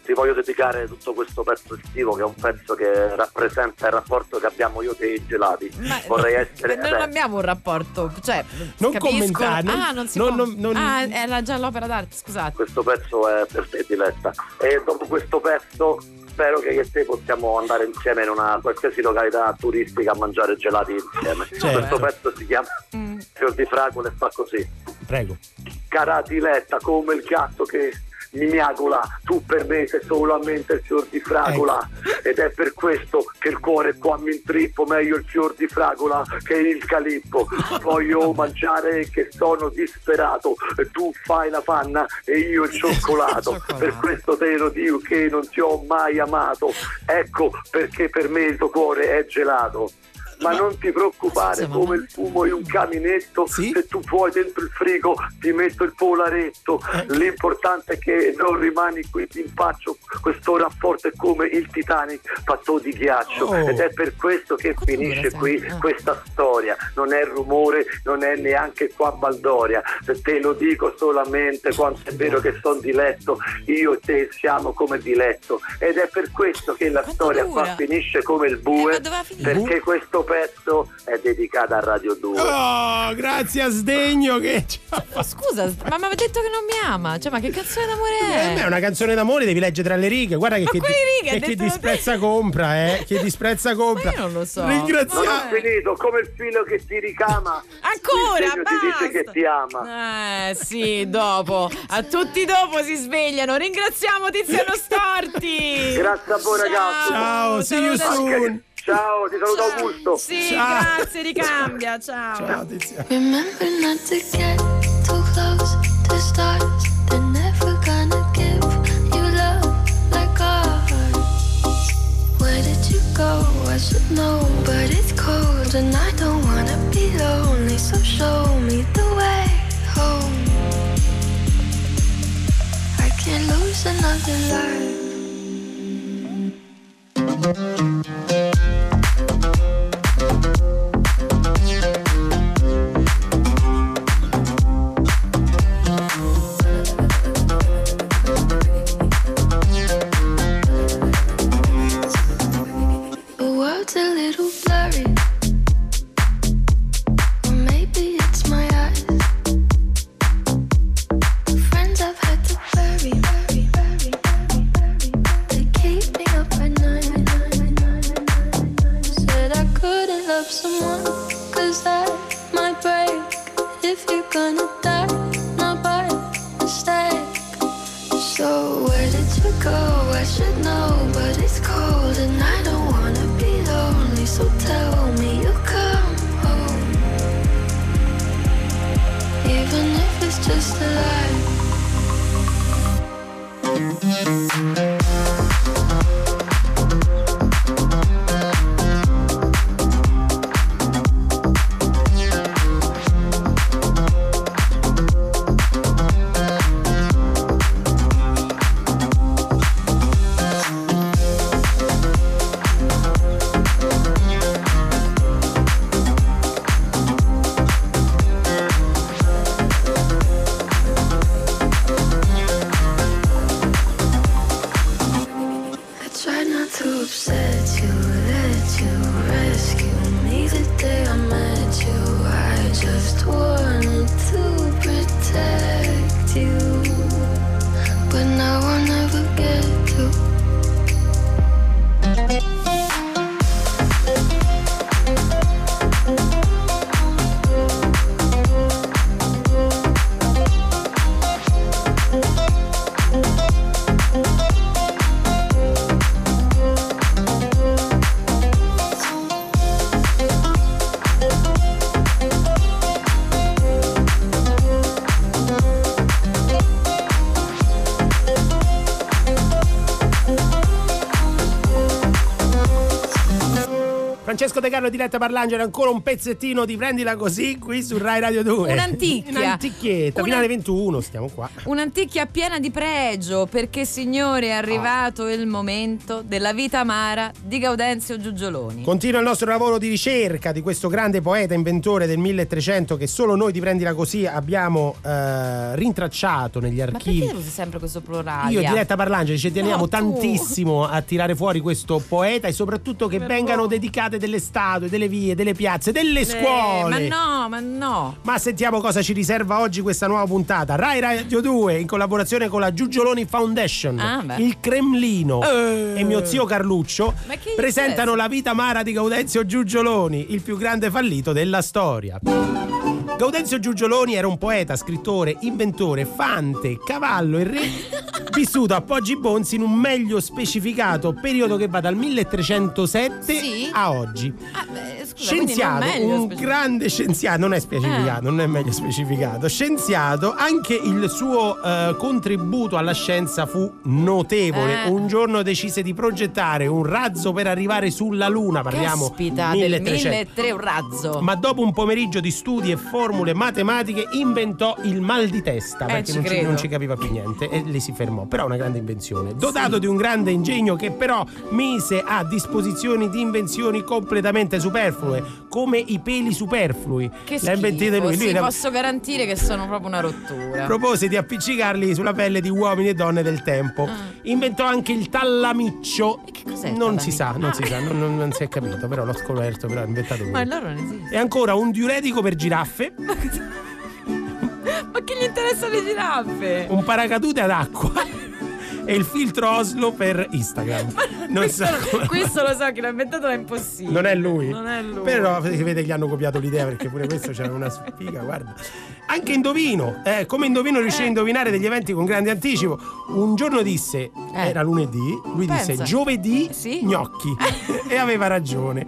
Ti voglio dedicare tutto questo pezzo estivo che è un pezzo che rappresenta il rapporto che abbiamo io e i gelati. Ma- Vorrei essere... Noi non abbiamo un rapporto, cioè Non capisco- commentare, non- ah, non si non- può. non- non- Ah, era già l'opera d'arte, scusate. Questo pezzo è per te Diletta. E dopo questo pezzo spero che io e te possiamo andare insieme in una qualsiasi località turistica a mangiare gelati insieme. Certo. Questo pezzo si chiama Mm. Fior di fragola e fa così. Prego. Cara Diletta, come il gatto che mi miagola, tu per me sei solamente il fior di fragola ed è per questo che il cuore qua mi intrippo, meglio il fior di fragola che il calippo. Voglio mangiare che sono disperato, e tu fai la panna e io il. Cioccolato. per questo te lo dico che non ti ho mai amato. Ecco perché per me il tuo cuore è gelato. Ma non ti preoccupare, ma- come il fumo in un caminetto, Sì? se tu vuoi dentro il frigo ti metto il polaretto. Eh. L'importante è che non rimani qui ti impaccio. Questo rapporto è come il Titanic fatto di ghiaccio. Oh. Ed è per questo che Quanto finisce qui? Ah. questa storia. Non è rumore, non è neanche qua Baldoria. Se te lo dico solamente quando è vero che sono diletto, io e te siamo come diletto. Ed è per questo che la Quanto storia dura? qua finisce come il Eh, bue. finire? perché questo pezzo è dedicato a Radio 2. Oh, grazie a Sdegno che ci ha scusa, ma mi aveva detto che non mi ama. Cioè, ma che canzone d'amore Eh, è è? una canzone d'amore, devi leggere tra le righe. Guarda che, Ma chi, righe? che chi disprezza compra, eh. Chi disprezza compra. Ma io non lo so. Ringrazia- Non ho finito, come il filo che ti ricama. Ancora, segno ti dice che basta. ti ama. Eh sì, dopo. A tutti dopo si svegliano. Ringraziamo Tiziano Storti. Grazie a voi, ragazzi. Ciao, see you soon. Ciao, ti saluto ciao. Augusto. Sì, ciao. grazie, ricambia. Ciao. Ciao, Tizia. Remember not to get too close to stars. They're never gonna give you love like ours. Where did you go? I should know, but it's cold and I don't wanna be lonely. So show me the way home. I can't lose another life. Francesco De Carlo diretta Parlangelo ancora un pezzettino di prendila così qui su Rai Radio 2 Un'anticchia. un'anticchietta Una- finale 21 stiamo qua Un'anticchia piena di pregio, perché signore è arrivato il momento della vita amara di Gaudenzio Giugioloni. Continua il nostro lavoro di ricerca di questo grande poeta inventore del 1300 che solo noi di Prendila Così abbiamo eh, rintracciato negli Ma perché archivi. usi sempre questo plurale? Io diretta Parlangeli ci teniamo No, tantissimo a tirare fuori questo poeta e soprattutto che vengano dedicate delle statue, delle vie, delle piazze, delle Eh, scuole. ma no, ma no. Ma sentiamo cosa ci riserva oggi questa nuova puntata. Rai Radio 2 in collaborazione con la Giugioloni Foundation, Ah, il Cremlino Eh. e mio zio Carluccio presentano la vita amara di Gaudenzio Giugioloni, il più grande fallito della storia. Gaudenzio Giugioloni era un poeta, scrittore, inventore, fante, cavallo e re vissuto a Poggi Bonzi in un meglio specificato periodo che va dal 1307 Sì? a oggi. Ah, beh, scusa, Scienziato, un grande scienziato, non è specificato, Eh. non è meglio specificato. Scienziato, anche il suo eh, contributo alla scienza fu notevole. Eh. Un giorno decise di progettare un razzo per arrivare sulla Luna, parliamo Caspita, del 1300. 1300 un razzo. Ma dopo un pomeriggio di studi e formule matematiche inventò il mal di testa perché Eh, non, ci, non ci capiva più niente e lì si fermò. Però una grande invenzione. Dotato di un grande ingegno che però mise a disposizione di invenzioni completamente superflue, come i peli superflui. Che Le ha inventite schifo, lui. sì, Lui ne- posso garantire che sono proprio una rottura. propose di appiccicarli sulla pelle di uomini e donne del tempo. Inventò anche il tallamiccio. E che cos'è Non si sa, non si sa, non, non- non si è capito, però l'ho scoperto, però ha inventato lui. Ma allora non esiste. E ancora un diuretico per giraffe, Ma che gli interessa le giraffe? un paracadute ad acqua e il filtro Oslo per Instagram. Non questo, so questo lo so che l'ha inventato, è impossibile. Non è lui. Non è lui. Però si vede che gli hanno copiato l'idea perché pure questo c'era una sfiga, guarda. Anche indovino, eh, come indovino riuscì Eh. a indovinare degli eventi con grande anticipo. Un giorno disse, Eh. era lunedì, lui disse Pensa. giovedì Sì. gnocchi e aveva ragione.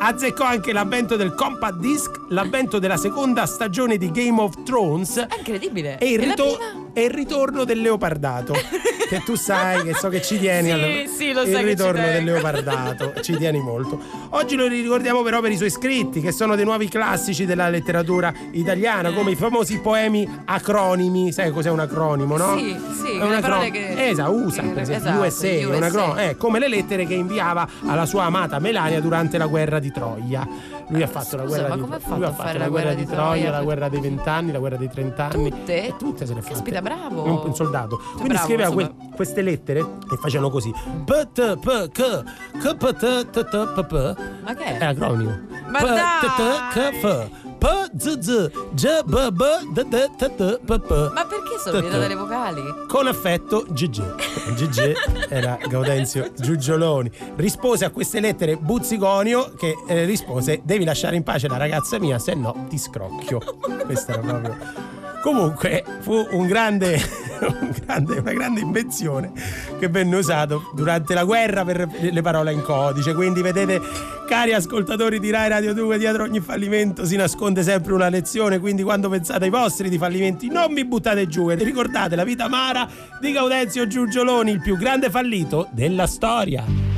Azzeccò anche l'avvento del compact disc, l'avvento della seconda stagione di Game of Thrones È incredibile. e il, la rito- prima? e il ritorno del leopardato. che tu sai che so che ci tieni Sì, al sì, lo il ritorno del leopardato, ci tieni molto. Oggi lo ricordiamo però per i suoi scritti, che sono dei nuovi classici della letteratura italiana, come i famosi poemi acronimi. Sai cos'è un acronimo, no? Sì, sì, È quelle un parole acronimo. che- Esatto, USA, che- per esempio, esatto, USA, è un USA. acronimo. Eh, come le lettere che inviava alla sua amata Melania durante la guerra di Troia. Lui ha fatto la scusa, di lui fatto ha la guerra di Troia, la guerra dei vent'anni, la guerra dei trent'anni. Tutte? E tutte se le fatte. Caspita, bravo. Un, un soldato. Quindi bravo, scriveva que- queste lettere e facevano così. P t p k k p t t t p p. Ma che È è? acronimo. Ma P t t k f. P z z j b b d d t t p p. Ma perché sono T, vietate t. le vocali? Con affetto GG. GG era Gaudenzio Giugioloni. Rispose a queste lettere Buzzigonio che eh, rispose devi lasciare in pace la ragazza mia se no ti scrocchio. Questa era proprio... Comunque fu un grande, un grande- una grande invenzione che venne usato durante la guerra per le parole in codice. Quindi vedete, cari ascoltatori di Rai Radio 2, dietro ogni fallimento si nasconde sempre una lezione. Quindi quando pensate ai vostri di fallimenti non mi buttate giù e ricordate la vita amara di Gaudenzio Giugioloni, il più grande fallito della storia.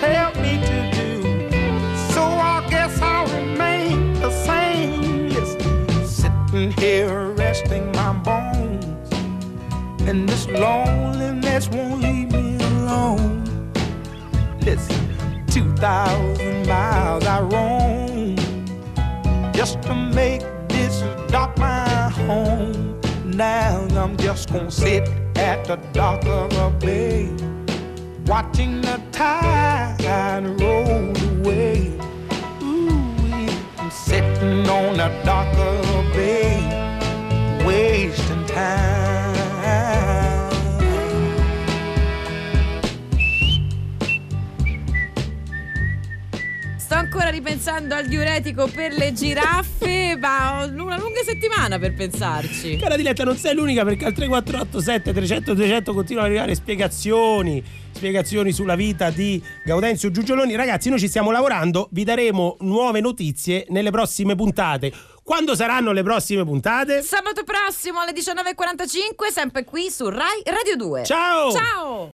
Tell me to do. So I guess I'll remain the same. Sitting here resting my bones. And this loneliness won't leave me alone. Listen, 2,000 miles I roam just to make this dock my home. Now I'm just gonna sit at the dock of a bay, watching the tide roll away. Ooh, I'm sitting on a a bay, wasting time. Ancora ripensando al diuretico per le giraffe, ma ho una lunga settimana per pensarci. Cara Diletta, non sei l'unica perché al 3487 300 200 continuano ad arrivare spiegazioni, spiegazioni sulla vita di Gaudenzio Giugioloni. Ragazzi, noi ci stiamo lavorando, vi daremo nuove notizie nelle prossime puntate. Quando saranno le prossime puntate? Sabato prossimo alle 19.45, sempre qui su Rai Radio 2. Ciao! Ciao!